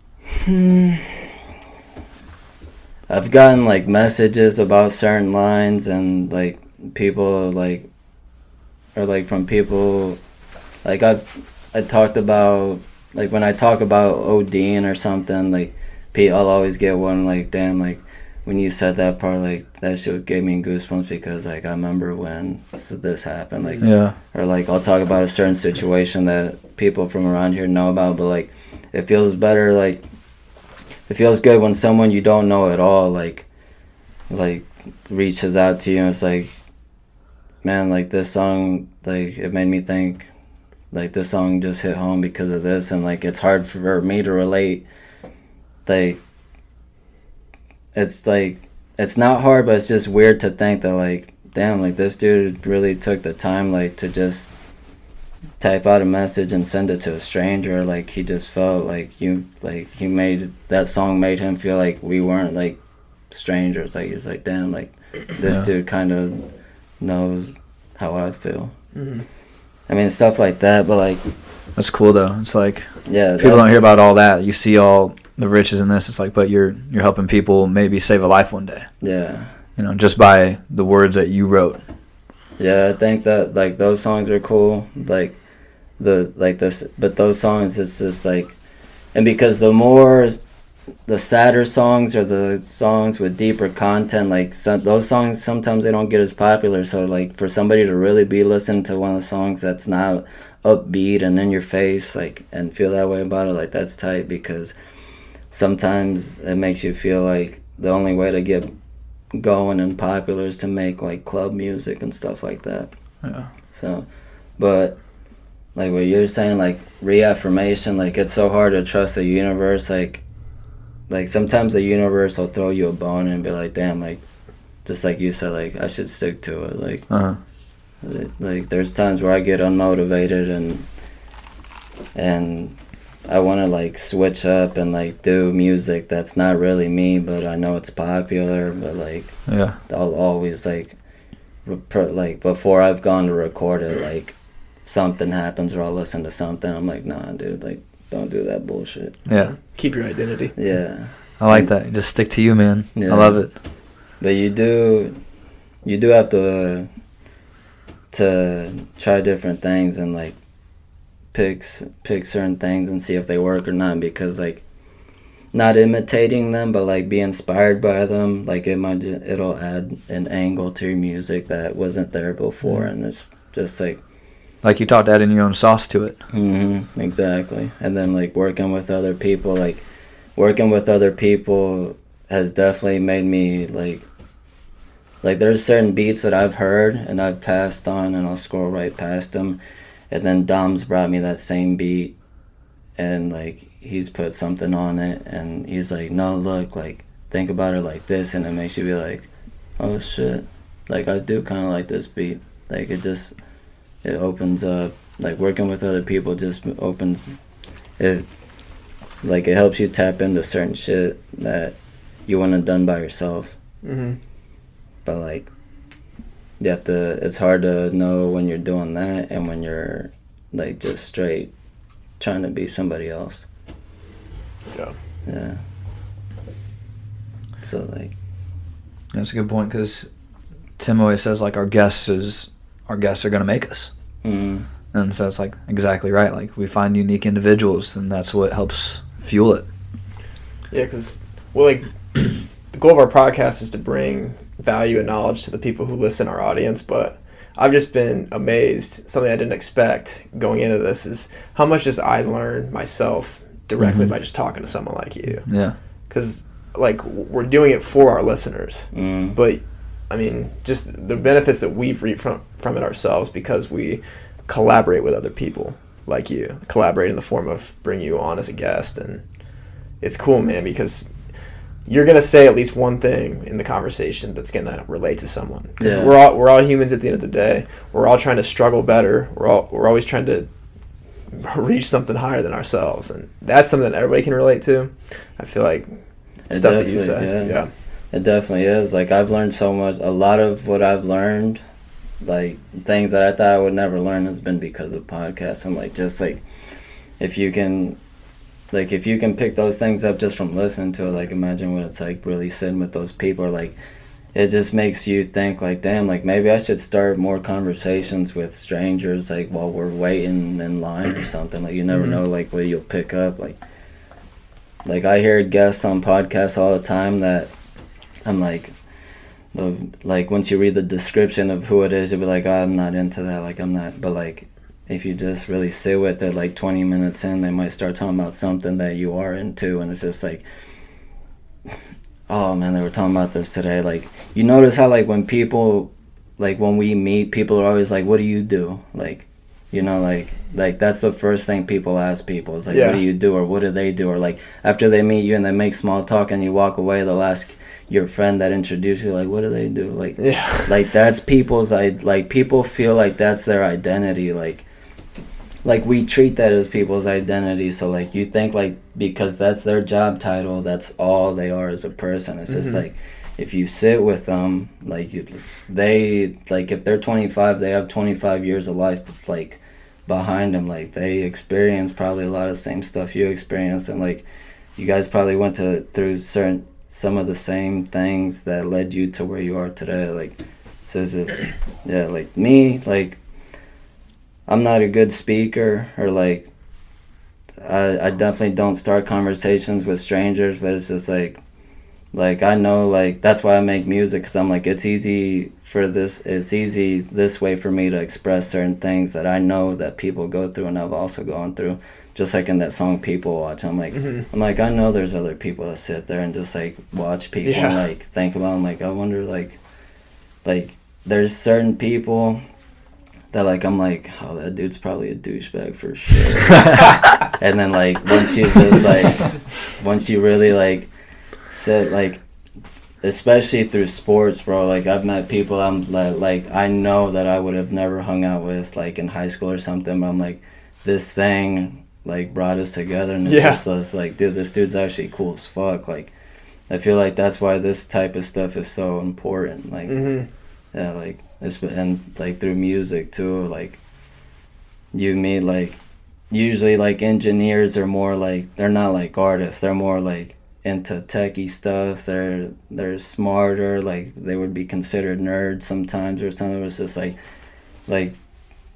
I've gotten like messages about certain lines and like people like or like from people like I I talked about like when I talk about Odin or something like Pete I'll always get one like damn like when you said that part like that shit gave me goosebumps because like I remember when this, this happened like yeah, or like I'll talk about a certain situation that people from around here know about, but like it feels better like it feels good when someone you don't know at all like like reaches out to you and it's like man like this song like it made me think like this song just hit home because of this and like it's hard for me to relate like it's like it's not hard but it's just weird to think that like damn like this dude really took the time like to just type out a message and send it to a stranger like he just felt like you like he made that song made him feel like we weren't like strangers like he's like damn like this Yeah. dude kind of knows how i feel Mhm. i mean stuff like that but like that's cool though. It's like yeah people don't hear about all that. You see all the riches in this. It's like, but you're you're helping people maybe save a life one day. yeah You know, just by the words that you wrote. Yeah, I think that like those songs are cool. Like the like this, but those songs it's just like, and because the more the sadder songs or the songs with deeper content, like some, those songs sometimes they don't get as popular. So like for somebody to really be listening to one of the songs that's not upbeat and in your face, like and feel that way about it, like that's tight because sometimes it makes you feel like the only way to get going and popular is to make like club music and stuff like that. Yeah. So, but like what you're saying, like reaffirmation, like it's so hard to trust the universe. Like, like sometimes the universe will throw you a bone and be like, damn, like, just like you said, like I should stick to it. Like, Uh-huh. like there's times where I get unmotivated and and I want to like switch up and like do music that's not really me, but I know it's popular. But like Yeah. I'll always like, rep- like before I've gone to record it, like something happens or I'll listen to something. I'm like, nah, dude, like don't do that bullshit. Yeah. Keep your identity. Yeah, I like that. Just stick to you, man. Yeah. I love it. but you do, you do have to uh, to try different things and like pick pick certain things and see if they work or not because like not imitating them but like be inspired by them like it might it'll add an angle to your music that wasn't there before mm. and it's just like Like you talked adding your own sauce to it. mm-hmm, exactly. And then like working with other people, like working with other people has definitely made me like like there's certain beats that I've heard and I've passed on and I'll scroll right past them, and then Dom's brought me that same beat, and like he's put something on it and he's like, no, look, like think about it like this, and it makes you be like, oh shit, like I do kind of like this beat, like it just it opens up like working with other people just opens it like it helps you tap into certain shit that you wouldn't have done by yourself. Hmm but like you have to it's hard to know when you're doing that and when you're like just straight trying to be somebody else. Yeah. yeah. So like That's a good point because Tim always says like our guests is our guests are gonna make us, mm, and so it's like exactly right. Like we find unique individuals, and that's what helps fuel it. Yeah, because well, like the goal of our podcast is to bring value and knowledge to the people who listen, our audience. But I've just been amazed. Something I didn't expect going into this is how much just I learn myself directly Mhm. by just talking to someone like you. Yeah, Because like we're doing it for our listeners, mm, but I mean, just the benefits that we've reaped from from it ourselves because we collaborate with other people like you, collaborate in the form of bring you on as a guest, and it's cool, man, because you're gonna say at least one thing in the conversation that's gonna relate to someone. Yeah. we're all we're all humans at the end of the day. We're all trying to struggle better. We're all we're always trying to reach something higher than ourselves, and that's something that everybody can relate to. I feel like stuff that you say, yeah. yeah. It definitely is. Like I've learned so much. A lot of what I've learned, like things that I thought I would never learn, has been because of podcasts. And like just like if you can, like if you can pick those things up just from listening to it, like imagine what it's like really sitting with those people. Like it just makes you think like, damn, like maybe I should start more conversations with strangers, like while we're waiting in line or something. Like you never Mhm. know, like what you'll pick up. Like like I hear guests on podcasts all the time that I'm like, the like once you read the description of who it is, you'll be like, oh, I'm not into that. Like I'm not. But like, if you just really sit with it, like 20 minutes in, they might start talking about something that you are into, and it's just like, oh man, they were talking about this today. Like you notice how like when people, like when we meet, people are always like, what do you do? Like. You know, like like that's the first thing people ask people is like, Yeah. what do you do or what do they do or like after they meet you and they make small talk and you walk away, they'll ask your friend that introduced you like, what do they do? Like Yeah. like that's people's i like people feel like that's their identity like like we treat that as people's identity so like you think like because that's their job title that's all they are as a person it's just Mhm. like if you sit with them like you, they like if they're 25 they have 25 years of life like behind them like they experience probably a lot of the same stuff you experience and like you guys probably went to through certain some of the same things that led you to where you are today? Like so it's just yeah like me like i'm not a good speaker or like i i definitely don't start conversations with strangers but it's just like like i know like that's why i make music because i'm like it's easy for this it's easy this way for me to express certain things that i know that people go through and i've also gone through just like in that song people watch i'm like Mhm. i'm like i know there's other people that sit there and just like watch people and Yeah. like think about 'em. like i wonder like like there's certain people that like I'm like, oh, that dude's probably a douchebag for sure. and then like once you just like once you really like sit like especially through sports, bro. Like I've met people I'm like, like I know that I would have never hung out with like in high school or something. But I'm like, this thing like brought us together, and it's Yeah. just it's like, dude, this dude's actually cool as fuck. Like, I feel like that's why this type of stuff is so important. Like, hmm yeah, like it's and like through music too. Like, you meet like usually like engineers are more like they're not like artists. They're more like into techie stuff. They're they're smarter. Like they would be considered nerds sometimes or something. It's just like like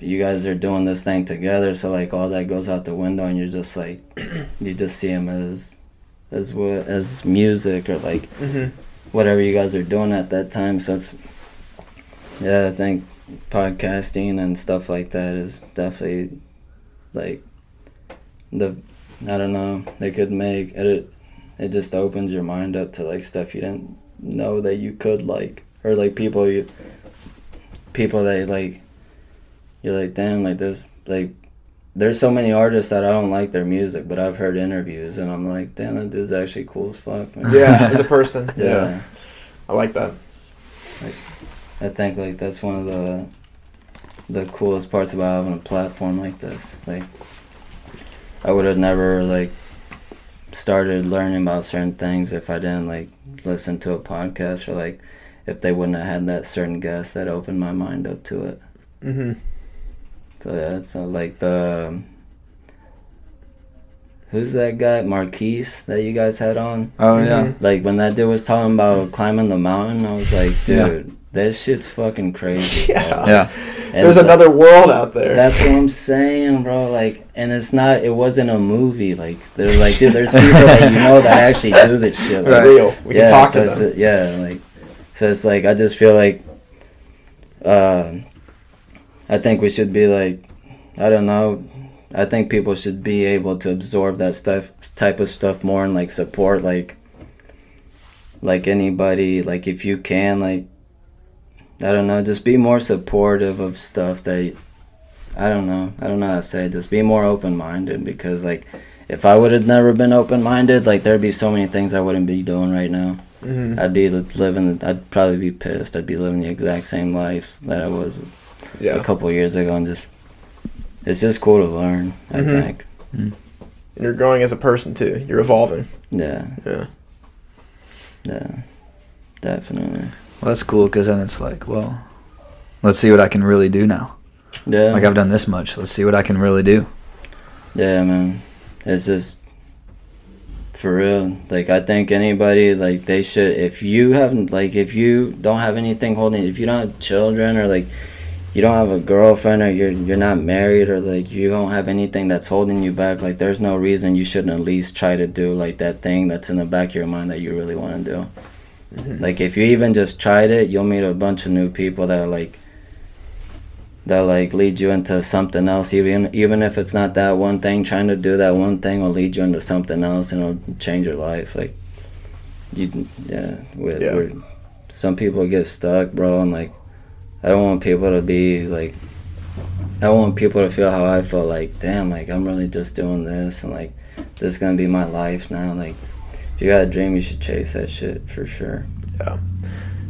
you guys are doing this thing together. So like all that goes out the window, and you're just like you just see them as as what as music or like hmm whatever you guys are doing at that time. So it's yeah, I think podcasting and stuff like that is definitely like the I don't know they could make it. It just opens your mind up to like stuff you didn't know that you could like or like people you people that like you're like damn like this like there's so many artists that I don't like their music but I've heard interviews and I'm like damn that dude's actually cool as fuck man." Yeah, as a person. yeah. yeah. I like that. I think like that's one of the the coolest parts about having a platform like this. Like I would have never like started learning about certain things if I didn't like listen to a podcast or like if they wouldn't have had that certain guest that opened my mind up to it. hmm So yeah, it's uh, like the who's that guy Marquise that you guys had on? Oh yeah. Mhm. Like when that dude was talking about climbing the mountain, I was like, Yeah. dude, that shit's fucking crazy. bro. Yeah. Yeah. And There's like- another world out there. That's what I'm saying, bro. Like, and it's not. It wasn't a movie. Like, there's like, dude, there's people that you know that actually do this shit. it's Like, real. We can talk so to it's- them. yeah, like, so it's like I just feel like, um, I think we should be like, I don't know. I think people should be able to absorb that stuff, type of stuff more, and like support like, like anybody. Like, if you can, like, I don't know, just be more supportive of stuff that I don't know. I don't know how to say it. Just be more open minded because like if I would have never been open minded, like there'd be so many things I wouldn't be doing right now. hmm I'd be living. I'd probably be pissed. I'd be living the exact same life that I was a couple of years ago, and just it's just cool to learn. I Mhm. think. And you're growing as a person too. You're evolving. Yeah. Yeah. Yeah. Definitely. Well, that's cool because then it's like, well, let's see what I can really do now. Yeah. Like I've done this much. Let's see what I can really do. Yeah, man. It's just for real. Like I think anybody like they should if you haven't like if you don't have anything holding if you don't have children or like you don't have a girlfriend or you're you're not married or like you don't have anything that's holding you back, like there's no reason you shouldn't at least try to do like that thing that's in the back of your mind that you really want to do. Mm-hmm. Like if you even just tried it, you'll meet a bunch of new people that are like that like lead you into something else even even if it's not that one thing trying to do that one thing will lead you into something else and it'll change your life like you yeah, we Yeah. We're, some people get stuck bro and like i don't want people to be like i want people to feel how i feel like damn like i'm really just doing this and like this is gonna be my life now like if you got a dream you should chase that shit for sure Yeah,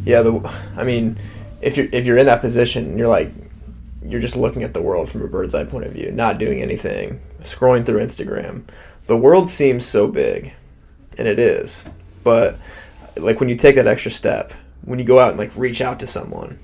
Yeah. The. I mean, if you're if you're in that position, you're like, you're just looking at the world from a bird's eye point of view, not doing anything, scrolling through Instagram. The world seems so big, and it is. But like when you take that extra step, when you go out and like reach out to someone,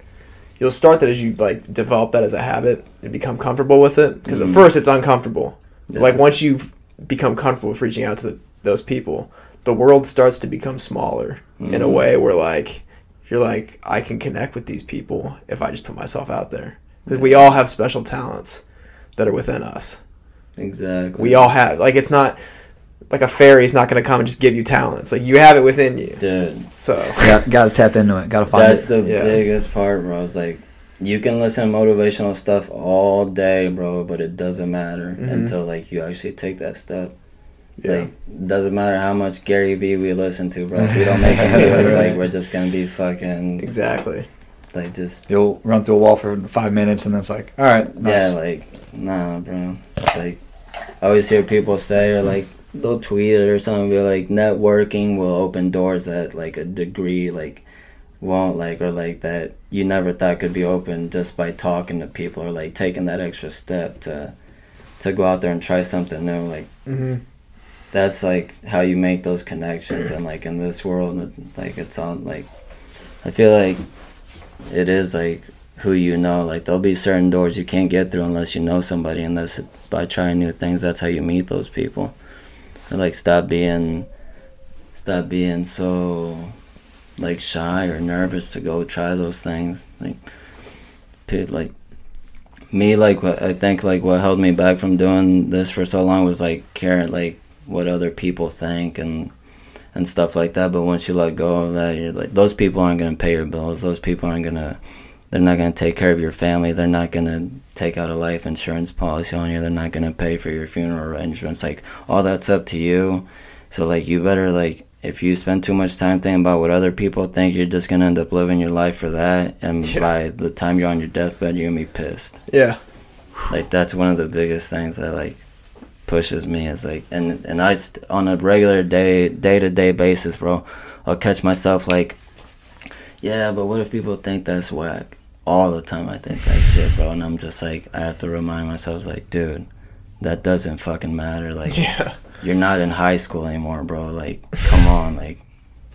you'll start that as you like develop that as a habit and become comfortable with it. Because at Mhm. first it's uncomfortable. Yeah. Like once you've become comfortable with reaching out to the, those people, the world starts to become smaller in a Mhm. way where like you're like I can connect with these people if I just put myself out there. Because we all have special talents that are within us. exactly We all have like it's not like a fairy's not going to come and just give you talents. Like you have it within you. dude So Got got to tap into it. Got to find it. That's it. the Yeah. biggest part, bro. It's like you can listen to motivational stuff all day, bro, but it doesn't matter Mhm. until like you actually take that step. yeah. Like doesn't matter how much Gary Vee we listen to, bro. If we don't make him do it, like we're just gonna be fucking exactly. like just You'll run through a wall for five minutes and then it's like, all right, nice. yeah, like nah, bro. Like I always hear people say or like they'll tweet it or something, be like networking will open doors that like a degree like won't like or like that you never thought could be open just by talking to people or like taking that extra step to to go out there and try something new like hmm that's like how you make those connections and like in this world like it's on like i feel like it is like who you know like there'll be certain doors you can't get through unless you know somebody and that's by trying new things that's how you meet those people like stop being stop being so like shy or nervous to go try those things. Like like me like what i think like what held me back from doing this for so long was like caring like what other people think and and stuff like that. But once you let go of that you're like those people aren't going to pay your bills. Those people aren't going to they're not going to take care of your family they're not going to take out a life insurance policy on you they're not going to pay for your funeral arrangements like all that's up to you so like you better like if you spend too much time thinking about what other people think you're just going to end up living your life for that and Yeah. by the time you're on your deathbed you're going to be pissed Yeah. like that's one of the biggest things that like pushes me is like and and I on a regular day day to day basis, bro, I'll catch myself like, yeah, but what if people think that's whack? All the time I think that shit, bro, and I'm just like I have to remind myself like, dude, that doesn't fucking matter. Like Yeah. you're not in high school anymore, bro. Like come on, like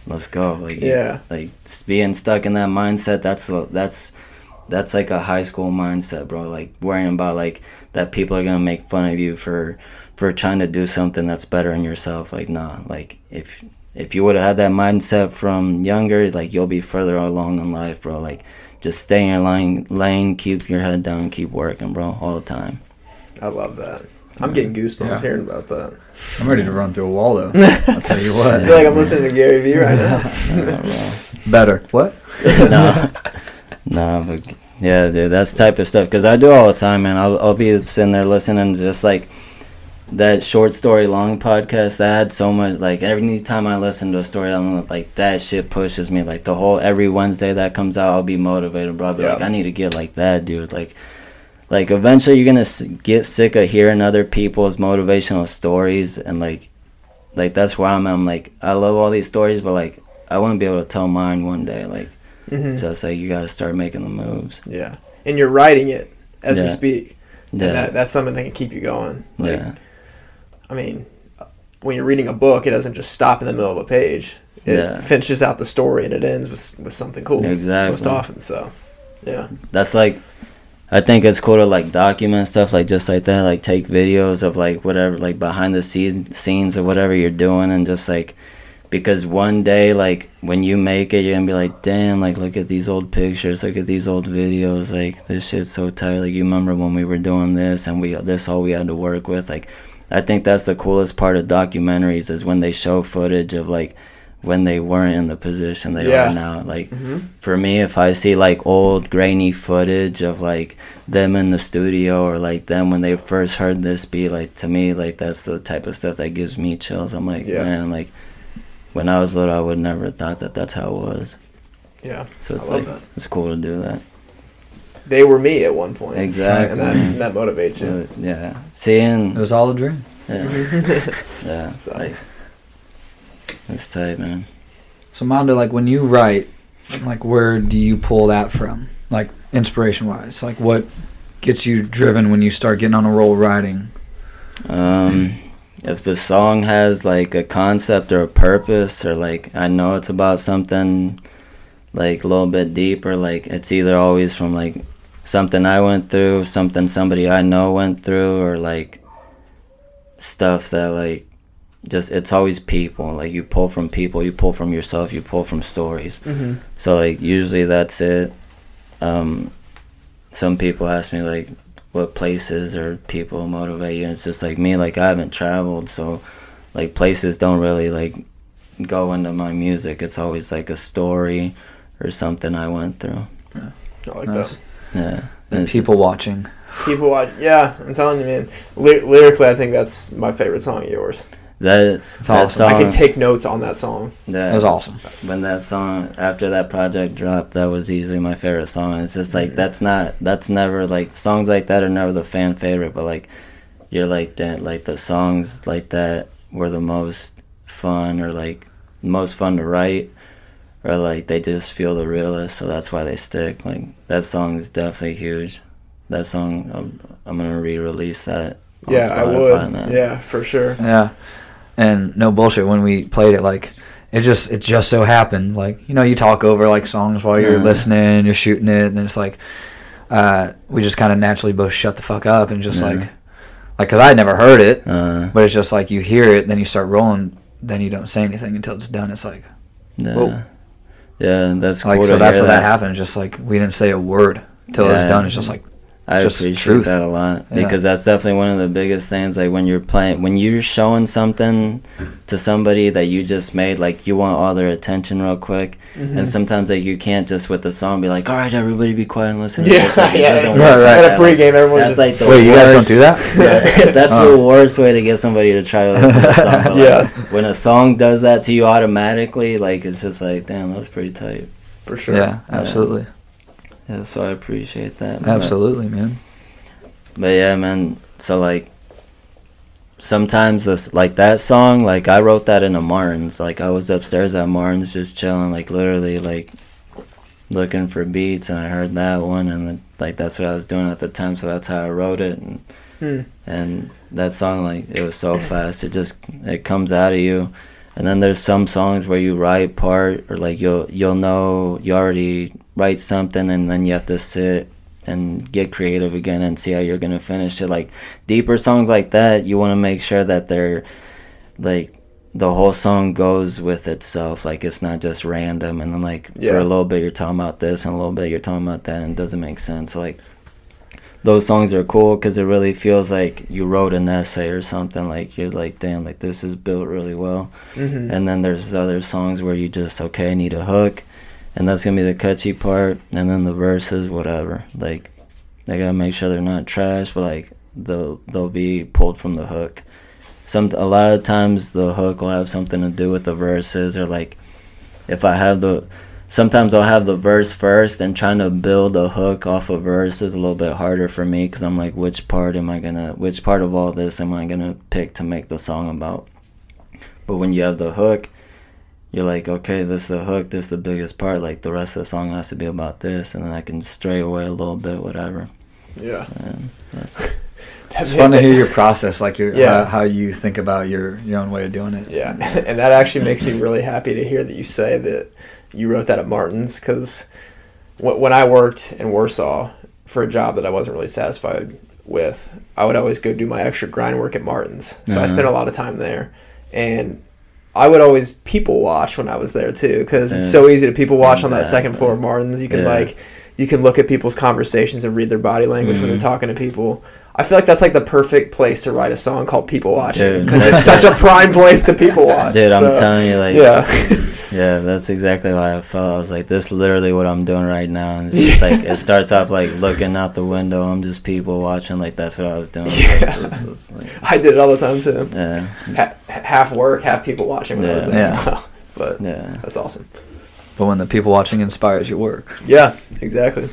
let's go. Like Yeah. like being stuck in that mindset that's that's that's like a high school mindset bro like worrying about like that people are gonna make fun of you for for trying to do something that's better in yourself like nah like if if you would have had that mindset from younger like you'll be further along in life bro like just stay in your lane lane keep your head down keep working bro all the time I love that. I'm getting goosebumps Yeah. hearing about that. I'm ready to run through a wall though. I'll tell you what. I what. feel like I'm listening to Gary Vee right now. Yeah. Better. What? no, no, but yeah, dude, that's the type of stuff. Cause I do all the time, man. I'll, I'll be sitting there listening, just like that short story long podcast. That had so much. Like every time I listen to a story, I'm like that shit pushes me. Like the whole every Wednesday that comes out, I'll be motivated, bro. I'll be like, I need to get like that, dude. Like. Like eventually, you're gonna get sick of hearing other people's motivational stories, and like, like that's where I'm. at. I'm like, I love all these stories, but like, I want to be able to tell mine one day. Like, hmm so it's like you got to start making the moves. Yeah. And you're writing it as we speak. Yeah, And that, that's something that can keep you going. Like, yeah, I mean, when you're reading a book, it doesn't just stop in the middle of a page. It Yeah. finishes out the story and it ends with, with something cool. Exactly. Most often. So, yeah. that's like. I think it's cool to like document stuff like just like that, like take videos of like whatever, like behind the scenes scenes of whatever you're doing, and just like because one day like when you make it, you're gonna be like, damn, like look at these old pictures, look at these old videos, like this shit's so tight. Like you remember when we were doing this and we this all we had to work with, like. I think that's the coolest part of documentaries is when they show footage of like when they weren't in the position they Yeah. are now. Like hmm for me if i see like old grainy footage of like them in the studio or like them when they first heard this beat like to me like that's the type of stuff that gives me chills i'm like Yeah. man like when i was little i would never thought that that's how it was Yeah. so it's like that. it's cool to do that They were me at one point. Exactly. And that, and that motivates you. So, yeah seeing It was all a dream. yeah, yeah So- like it's tight man So Mondo, like when you write, like where do you pull that from? Like inspiration wise, like what gets you driven when you start getting on a roll writing? Um, if the song has like a concept or a purpose, or like I know it's about something like a little bit deeper, like it's either always from like something I went through, something somebody I know went through, or like stuff that like just it's always people. Like you pull from people, you pull from yourself, you pull from stories. hmm So like usually that's it. Um, some people ask me like what places or people motivate you. And it's just like me, like I haven't traveled, so like places don't really like go into my music. It's always like a story or something I went through. I like Nice. that. Yeah. And people watching. People watch. Yeah, I'm telling you, man. Ly- lyrically, I think that's my favorite song of yours. That It's that awesome. song, I can take notes on that song. that, That was awesome. when that song after that project dropped that was easily my favorite song it's just like that's not that's never like songs like that are never the fan favorite but like you're like that like the songs like that were the most fun or like most fun to write or like they just feel the realest so that's why they stick like that song is definitely huge that song i'm, I'm gonna re-release that on Yeah, I Spotify and would. that. Yeah, for sure. Yeah, and no bullshit. When we played it, like it just it just so happened. Like you know, you talk over like songs while you're Yeah. listening, you're shooting it, and then it's like uh, we just kind of naturally both shut the fuck up and just Yeah. like like because I had never heard it, uh, but it's just like you hear it, then you start rolling, then you don't say anything until it's done. It's like yeah. Whoa. Yeah that's like so that's hear what that happened. Just like we didn't say a word till it was done. It's just like I just appreciate truth. that a lot Yeah. because that's definitely one of the biggest things. Like when you're playing, when you're showing something to somebody that you just made, like you want all their attention real quick, Mm-hmm. and sometimes like you can't just with the song be like, "All right, everybody, be quiet and listen." to Yeah, this." Like, it yeah. doesn't Right, right. At a pregame, everyone's That's just like the wait, you guys don't do that? Yeah, that's Oh. the worst way to get somebody to try to listen to a song. But like, Yeah. when a song does that to you automatically, like it's just like, damn, that's pretty tight. for sure. Yeah, absolutely, Yeah, so I appreciate that. But- absolutely, man. But yeah, man. So like, sometimes this like that song, like I wrote that in a Martin's. Like I was upstairs at Martin's just chilling, like literally like looking for beats, and I heard that one, and then, like that's what I was doing at the time. So that's how I wrote it, and Hmm. and that song like it was so fast. It just it comes out of you. And then there's some songs where you write part, or like you'll you'll know you already write something, and then you have to sit and get creative again and see how you're gonna finish it. Like deeper songs like that, you want to make sure that they're like the whole song goes with itself. Like it's not just random, and then like for a little bit you're talking about this, and a little bit you're talking about that, and it doesn't make sense. Like those songs are cool because it really feels like you wrote an essay or something. Like you're like, damn, like this is built really well. hmm And then there's other songs where you just okay, I need a hook, and that's gonna be the catchy part, and then the verses, whatever. Like they gotta make sure they're not trash, but like they'll they'll be pulled from the hook. Some a lot of times the hook will have something to do with the verses, or like if I have the sometimes I'll have the verse first and trying to build a hook off a verse is a little bit harder for me because I'm like, which part am I gonna, which part of all this am I gonna pick to make the song about? But when you have the hook, you're like, okay, this is the hook, this is the biggest part. Like the rest of the song has to be about this, and then I can stray away a little bit, whatever. Yeah. And that's It's fun to hear your process, like your Yeah. how, how you think about your your own way of doing it. Yeah, and that actually makes me really happy to hear that you say that you wrote that at Martin's because when I worked in Warsaw for a job that I wasn't really satisfied with, I would always go do my extra grind work at Martin's. So I Uh-huh. spent a lot of time there, and I would always people watch when I was there too because it's so easy to people watch on that second floor of Martin's. You can Yeah. like you can look at people's conversations and read their body language when they're Mhm. talking to people. I feel like that's like the perfect place to write a song called "People Watching" because it's such a prime place to people watch. Dude, I'm telling you, like, yeah, Yeah, that's exactly why I felt. I was like, this is literally what I'm doing right now. And it's just like, it starts off like looking out the window. I'm just people watching. Like, that's what I was doing. Yeah. It's- it's like, I did it all the time too. yeah, Ha- half work, half people watching when I was Yeah. there. Yeah. but yeah. that's awesome. But when the people watching inspires your work, Yeah, exactly.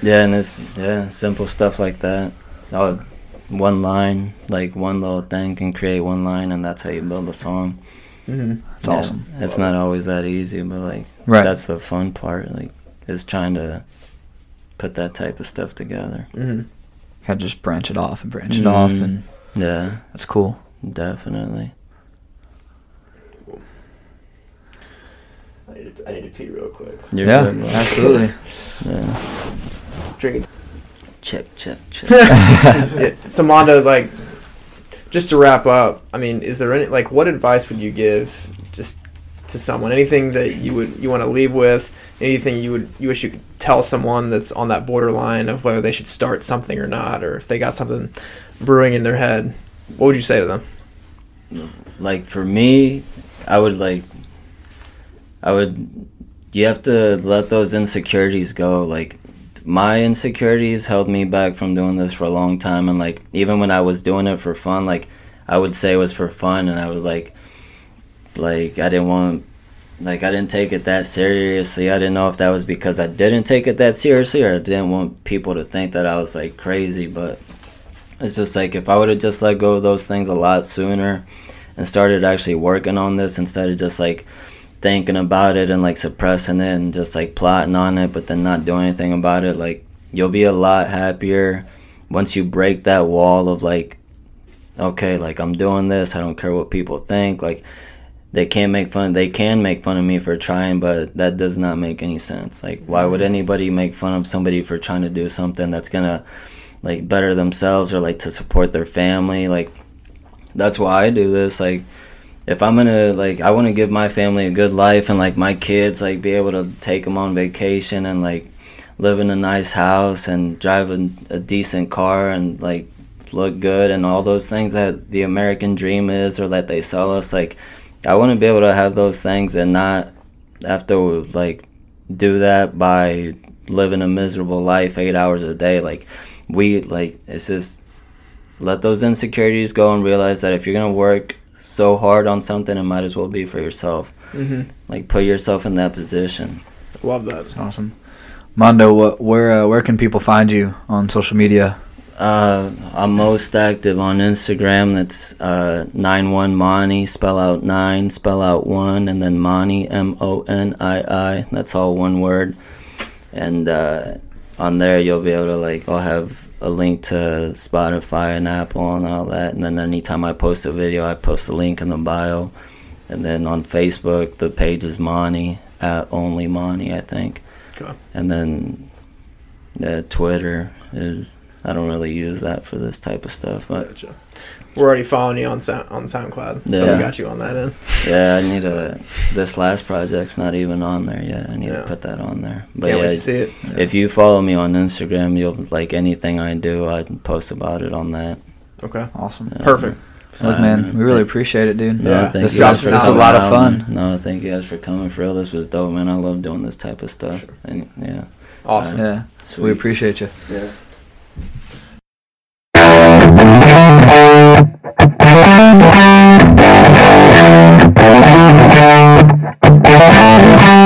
Yeah, and it's, yeah, simple stuff like that. Oh, one line, like one little thing can create one line, and that's how you build a song. hmm it's Yeah, awesome. It's not always that easy, but like, Right. that's the fun part. Like, is trying to put that type of stuff together. hmm Gotta just branch it off and branch it off, Mhm. and Yeah, that's cool. definitely. I need, to, I need to pee real quick. You're yeah, good, absolutely. Yeah. Drinking. Check, check, check. yeah. So Mondo, like, just to wrap up, I mean, is there any like what advice would you give just to someone? Anything that you would you want to leave with? Anything you would you wish you could tell someone that's on that borderline of whether they should start something or not, or if they got something brewing in their head? What would you say to them? like for me, I would like I would you have to let those insecurities go. Like my insecurities held me back from doing this for a long time and like even when I was doing it for fun, like I would say it was for fun, and I would like, like I didn't want, like I didn't take it that seriously. I didn't know if that was because I didn't take it that seriously, or I didn't want people to think that I was like crazy. But it's just like if I would have just let go of those things a lot sooner, and started actually working on this instead of just like thinking about it and like suppressing it and just like plotting on it, but then not doing anything about it, like you'll be a lot happier once you break that wall of like okay like i'm doing this i don't care what people think like they can't make fun they can make fun of me for trying but that does not make any sense. Like why would mm-hmm. anybody make fun of somebody for trying to do something that's gonna like better themselves or like to support their family? Like that's why i do this like if i'm gonna like i want to give my family a good life and like my kids like be able to take them on vacation and like live in a nice house and drive a, a decent car and like look good and all those things that the American dream is or that they sell us. Like, I want to be able to have those things and not have to like do that by living a miserable life eight hours a day. Like, we like it's just let those insecurities go and realize that if you're gonna work so hard on something, it might as well be for yourself. Mm-hmm. Like, put yourself in that position. Love that. That's awesome. Mondo, what, where uh, where can people find you on social media? Uh, I'm most active on Instagram. That's uh, nine one Money. Spell out nine, spell out one, and then Money M O N I I. That's all one word. And uh, on there, you'll be able to like, I'll have a link to Spotify and Apple and all that. And then anytime I post a video, I post a link in the bio. And then on Facebook, the page is Money at only Money, I think. Okay. And then the Twitter is I don't really use that for this type of stuff, but Gotcha. We're already following you on Sound, on SoundCloud, so Yeah. we got you on that end. yeah, I need a. This last project's not even on there yet. I need Yeah. to put that on there. But Can't yeah, wait to see it. if you follow me on Instagram, you'll like anything I do. I post about it on that. Okay. Awesome. Yeah. Perfect. Look, man, we really appreciate it, dude. Yeah, Yeah, thank this you was- guys for this was a lot of fun. No, thank you guys for coming. For real, this was dope, man. I love doing this type of stuff. And yeah, Awesome. Yeah, we appreciate you. Yeah. Thank you.